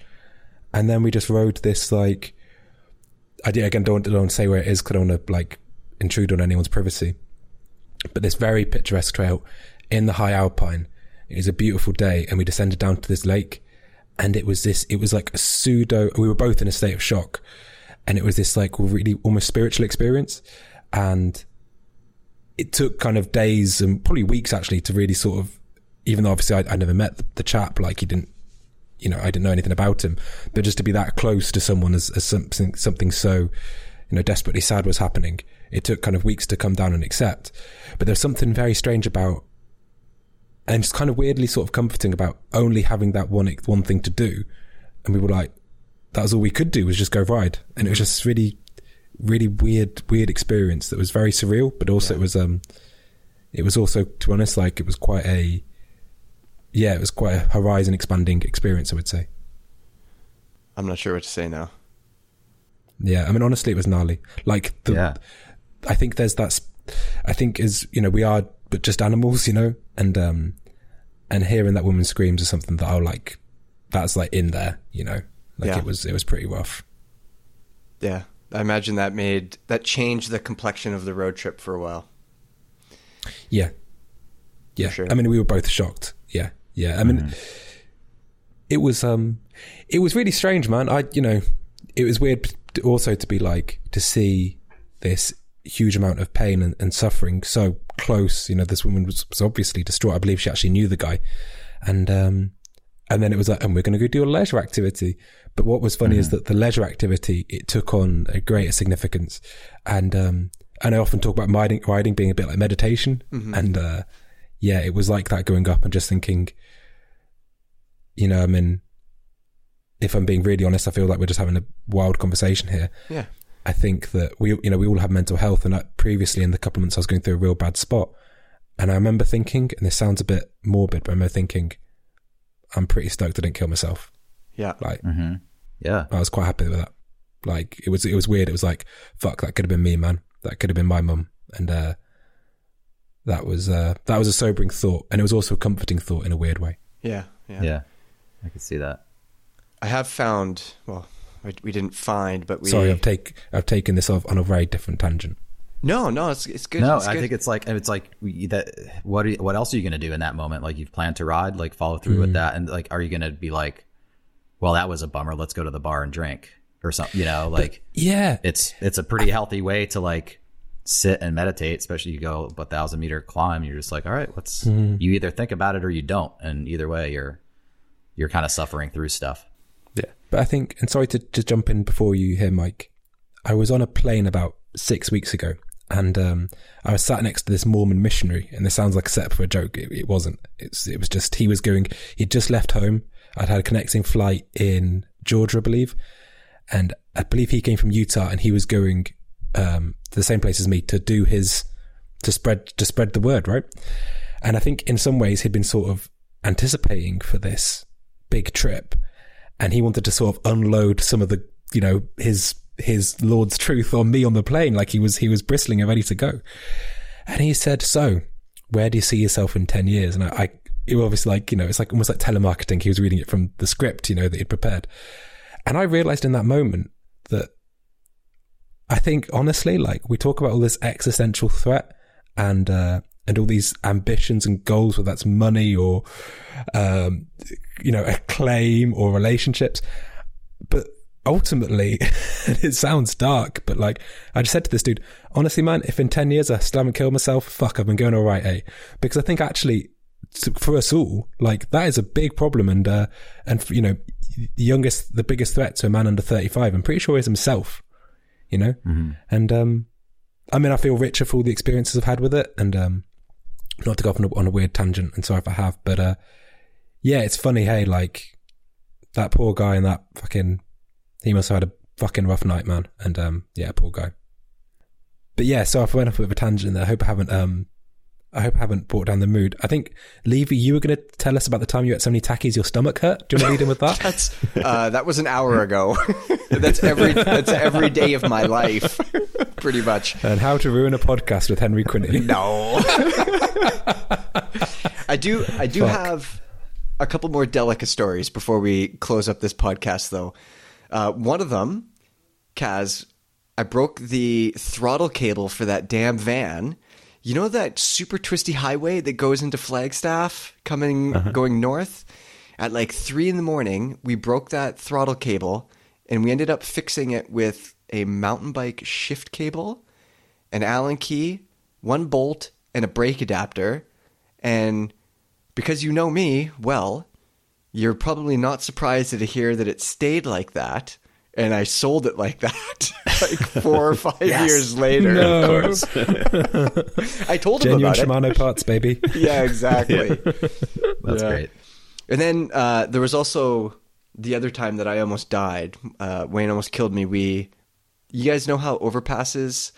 And then we just rode this like, I did, again, don't, don't say where it is because I don't want to like intrude on anyone's privacy. But this very picturesque trail in the high alpine. It was a beautiful day, and we descended down to this lake, and it was this. It was like a pseudo. We were both in a state of shock, and it was this like really almost spiritual experience, and it took kind of days and probably weeks actually to really sort of. Even though obviously I, I never met the, the chap, like he didn't you know, I didn't know anything about him, but just to be that close to someone as, as something, something so, you know, desperately sad was happening, it took kind of weeks to come down and accept. But there's something very strange about, and just kind of weirdly sort of comforting about only having that one, one thing to do. And we were like, that was all we could do was just go ride. And it was just really, really weird, weird experience that was very surreal, but also yeah. it was, um, it was also, to be honest, like it was quite a, yeah, it was quite a horizon expanding experience, I would say. I'm not sure what to say now. Yeah, I mean, honestly, it was gnarly. Like, the, yeah. I think there's that. I think is you know we are but just animals, you know, and um, and hearing that woman's screams is something that I'll like. That's like in there, you know. Like yeah. it was, it was pretty rough. Yeah, I imagine that made that changed the complexion of the road trip for a while. Yeah, yeah. Sure. I mean, we were both shocked. Yeah, I mean, mm. it was um, it was really strange, man. I you know, it was weird also to be like to see this huge amount of pain and, and suffering so close. You know, this woman was, was, obviously distraught. I believe she actually knew the guy, and um, and then it was like, and we're going to go do a leisure activity. But what was funny mm. is that the leisure activity it took on a greater significance, and um, and I often talk about riding, riding being a bit like meditation, mm-hmm. and uh, yeah, it was like that going up and just thinking, you know, I mean, if I'm being really honest, I feel like we're just having a wild conversation here. Yeah. I think that we, you know, we all have mental health, and I, previously in the couple of months I was going through a real bad spot, and I remember thinking, and this sounds a bit morbid, but I remember thinking, I'm pretty stoked I didn't kill myself. Yeah. Like, mm-hmm. yeah, I was quite happy with that. Like, it was, it was weird. It was like, fuck, that could have been me, man. That could have been my mum, and uh, that was uh, that was a sobering thought, and it was also a comforting thought in a weird way. Yeah, yeah, yeah. I can see that. I have found. Well, we didn't find, but we. Sorry, I've take I've taken this off on a very different tangent. No, no, it's it's good. No, it's I think it's like it's like that. What you, what else are you going to do in that moment? Like you've planned to ride, like follow through mm. with that, and like are you going to be like, well, that was a bummer. Let's go to the bar and drink or something. You know, like but, yeah, it's it's a pretty healthy way to like sit and meditate, especially you go a thousand meter climb, you're just like, all right, let's, mm. you either think about it or you don't. And either way, you're, you're kind of suffering through stuff. Yeah. But I think, and sorry to, to jump in before you hear Mike, I was on a plane about six weeks ago and um, I was sat next to this Mormon missionary, and this sounds like a setup for a joke. It, it, wasn't. It's it was just he was going. He'd just left home. I'd had a connecting flight in Georgia, I believe, and I believe he came from Utah, and he was going um, the same place as me to do his to spread to spread the word, right? And I think in some ways he'd been sort of anticipating for this big trip, and he wanted to sort of unload some of the you know his his Lord's truth on me on the plane, like he was he was bristling and ready to go. And he said, "So, where do you see yourself in ten years?" And I, I it was obviously like you know it's like almost like telemarketing. He was reading it from the script, you know, that he'd prepared. And I realized in that moment that I think honestly, like we talk about all this existential threat and uh, and all these ambitions and goals, whether that's money or um, you know acclaim or relationships, but ultimately, it sounds dark, but like I just said to this dude, honestly, man, if in ten years I still haven't killed myself, fuck, I've been going all right, eh? Because I think actually for us all, like that is a big problem, and uh, and you know, the youngest, the biggest threat to a man under thirty five, I'm pretty sure is himself you know? Mm-hmm. And, um, I mean, I feel richer for all the experiences I've had with it. And, um, not to go off on a, on a weird tangent, and sorry if I have, but, uh, yeah, it's funny. Hey, like that poor guy and that fucking, he must have had a fucking rough night, man. And, um, yeah, poor guy. But yeah, so I went off with a tangent there. I hope I haven't, um, I hope I haven't brought down the mood. I think, Levy, you were going to tell us about the time you ate so many Takis your stomach hurt. Do you want to lead in with that? that's, uh, that was an hour ago. that's every that's every day of my life, pretty much. And how to ruin a podcast with Henry Quinney. No. I do. I do Fuck. have a couple more delicate stories before we close up this podcast, though. Uh, one of them, Kaz, I broke the throttle cable for that damn van You know that super twisty highway that goes into Flagstaff coming uh-huh. going north? At like three in the morning, we broke that throttle cable and we ended up fixing it with a mountain bike shift cable, an Allen key, one bolt, and a brake adapter. And because you know me well, you're probably not surprised to hear that it stayed like that. And I sold it like that, like four or five years later. No. I told him Genuine about it. Shimano parts, baby. Yeah, exactly. That's Yeah. great. And then uh, there was also the other time that I almost died. Uh, Wayne almost killed me. We, you guys know how overpasses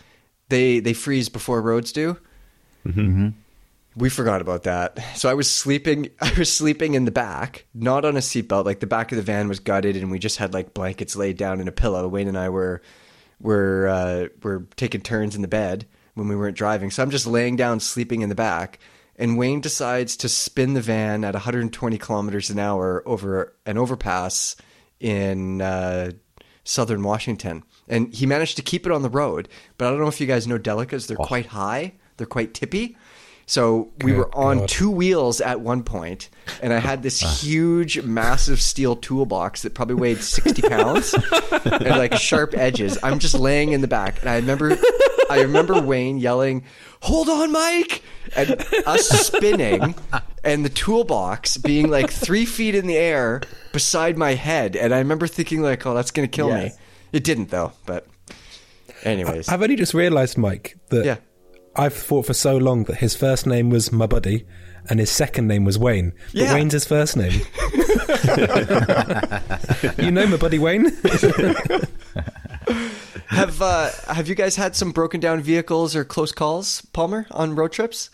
they they freeze before roads do. We forgot about that. So I was sleeping. I was sleeping in the back, not on a seatbelt. Like the back of the van was gutted, and we just had like blankets laid down and a pillow. Wayne and I were were uh, were taking turns in the bed when we weren't driving. So I'm just laying down, sleeping in the back. And Wayne decides to spin the van at 120 kilometers an hour over an overpass in uh, southern Washington. And he managed to keep it on the road. But I don't know if you guys know Delicas. They're quite high. They're quite tippy. So we Good were on God. two wheels at one point, and I had this ah. huge, massive steel toolbox that probably weighed 60 pounds and like sharp edges. I'm just laying in the back, and I remember, I remember Wayne yelling, "Hold on, Mike!" and us spinning, and the toolbox being like three feet in the air beside my head, and I remember thinking like, "Oh, that's gonna kill me." It didn't though, but anyways, I've only just realised, Mike, that yeah. I've thought for so long that his first name was my buddy and his second name was Wayne. But Yeah. Wayne's his first name. you know my buddy Wayne? Have uh, have you guys had some broken down vehicles or close calls, Palmer, on road trips?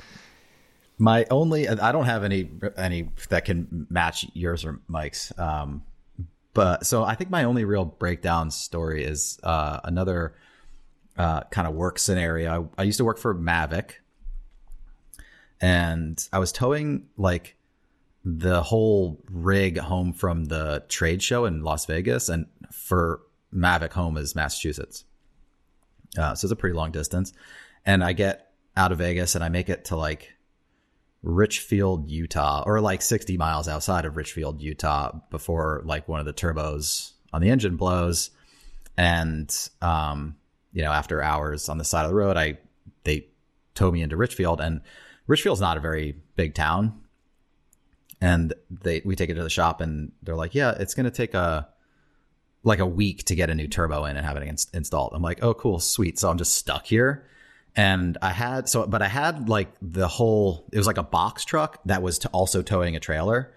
My only, I don't have any any that can match yours or Mike's. Um, but so I think my only real breakdown story is uh, another uh, kind of work scenario. I, I used to work for Mavic, and I was towing like the whole rig home from the trade show in Las Vegas, and for Mavic home is Massachusetts. Uh, so it's a pretty long distance, and I get out of Vegas and I make it to like Richfield, Utah, or like 60 miles outside of Richfield, Utah, before like one of the turbos on the engine blows. And, um, you know, after hours on the side of the road, I, they tow me into Richfield and Richfield's not a very big town. And they, we take it to the shop and they're like, yeah, it's going to take a, like a week to get a new turbo in and have it ins- installed. I'm like, oh, cool, sweet. So I'm just stuck here and I had so, but I had like the whole. It was like a box truck that was to also towing a trailer,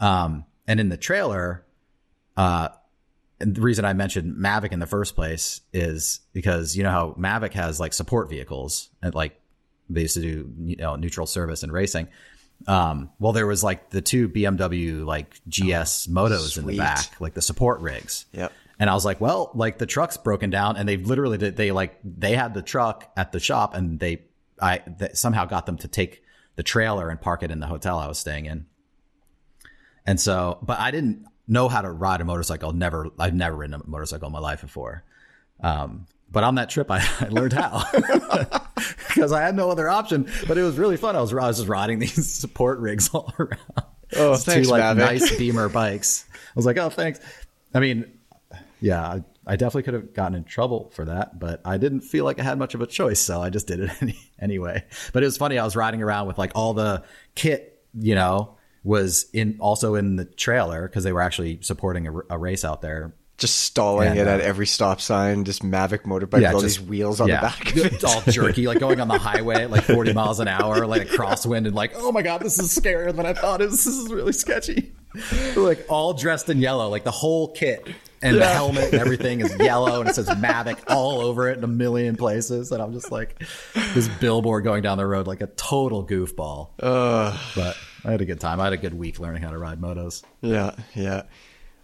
um, and in the trailer, uh, and the reason I mentioned Mavic in the first place is because you know how Mavic has like support vehicles and like they used to do you know neutral service and racing. Um, well, there was like the two BMW like GS motos in the back, like the support rigs. Yep. And I was like, well, like the truck's broken down, and they literally did. They like they had the truck at the shop, and they I they somehow got them to take the trailer and park it in the hotel I was staying in. And so, but I didn't know how to ride a motorcycle. Never, I've never ridden a motorcycle in my life before. Um, but on that trip, I, I learned how because I had no other option. But it was really fun. I was I was just riding these support rigs all around. Oh, thanks, two like Mavic. nice Beamer bikes. I was like, oh, thanks. I mean, yeah, I, I definitely could have gotten in trouble for that, but I didn't feel like I had much of a choice, so I just did it any, anyway. But it was funny. I was riding around with like all the kit, you know, was in also in the trailer because they were actually supporting a race out there. Just stalling And, it uh, at every stop sign, just Mavic motorbike with all just- these wheels on yeah. the back. Of it. It's all jerky, like going on the highway at like 40 miles an hour, like a crosswind, and like, oh my god, this is scarier than I thought. It was, this is really sketchy. like all dressed in yellow, like the whole kit and the helmet and everything is yellow, and it says Mavic all over it in a million places. And I'm just like this billboard going down the road, like a total goofball. but I had a good time. I had a good week learning how to ride motos. Yeah, yeah.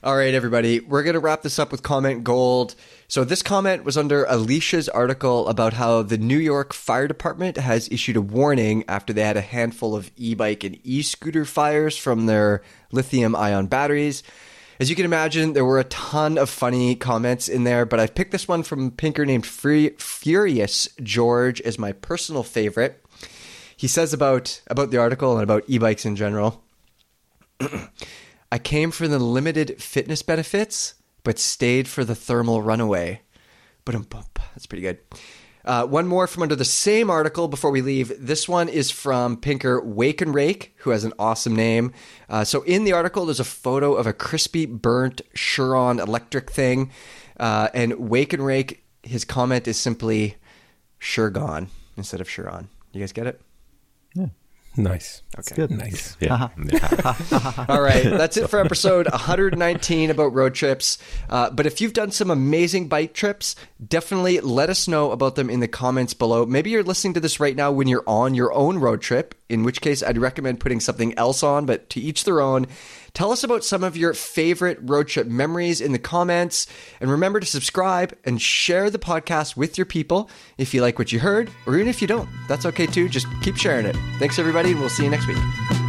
All right, everybody. We're going to wrap this up with comment gold. So, this comment was under Alicia's article about how the New York Fire Department has issued a warning after they had a handful of e bike and e scooter fires from their lithium ion batteries. As you can imagine, there were a ton of funny comments in there, but I've picked this one from pinker named Furious George as my personal favorite. He says about about the article and about e-bikes in general. I came for the limited fitness benefits, but stayed for the thermal runaway. But that's pretty good. Uh, one more from under the same article before we leave. This one is from Pinker Wake and Rake, who has an awesome name. Uh, so in the article, there's a photo of a crispy burnt Sur-Ron electric thing, uh, and Wake and Rake. His comment is simply "sure gone" instead of Sur-Ron. You guys get it? Nice. Okay. Good. Nice. Yeah. All right, that's it for episode 119 about road trips. Uh, but if you've done some amazing bike trips, definitely let us know about them in the comments below. Maybe you're listening to this right now when you're on your own road trip, in which case I'd recommend putting something else on, but to each their own. Tell us about some of your favorite road trip memories in the comments. And remember to subscribe and share the podcast with your people if you like what you heard, or even if you don't. That's okay too. Just keep sharing it. Thanks, everybody, and we'll see you next week.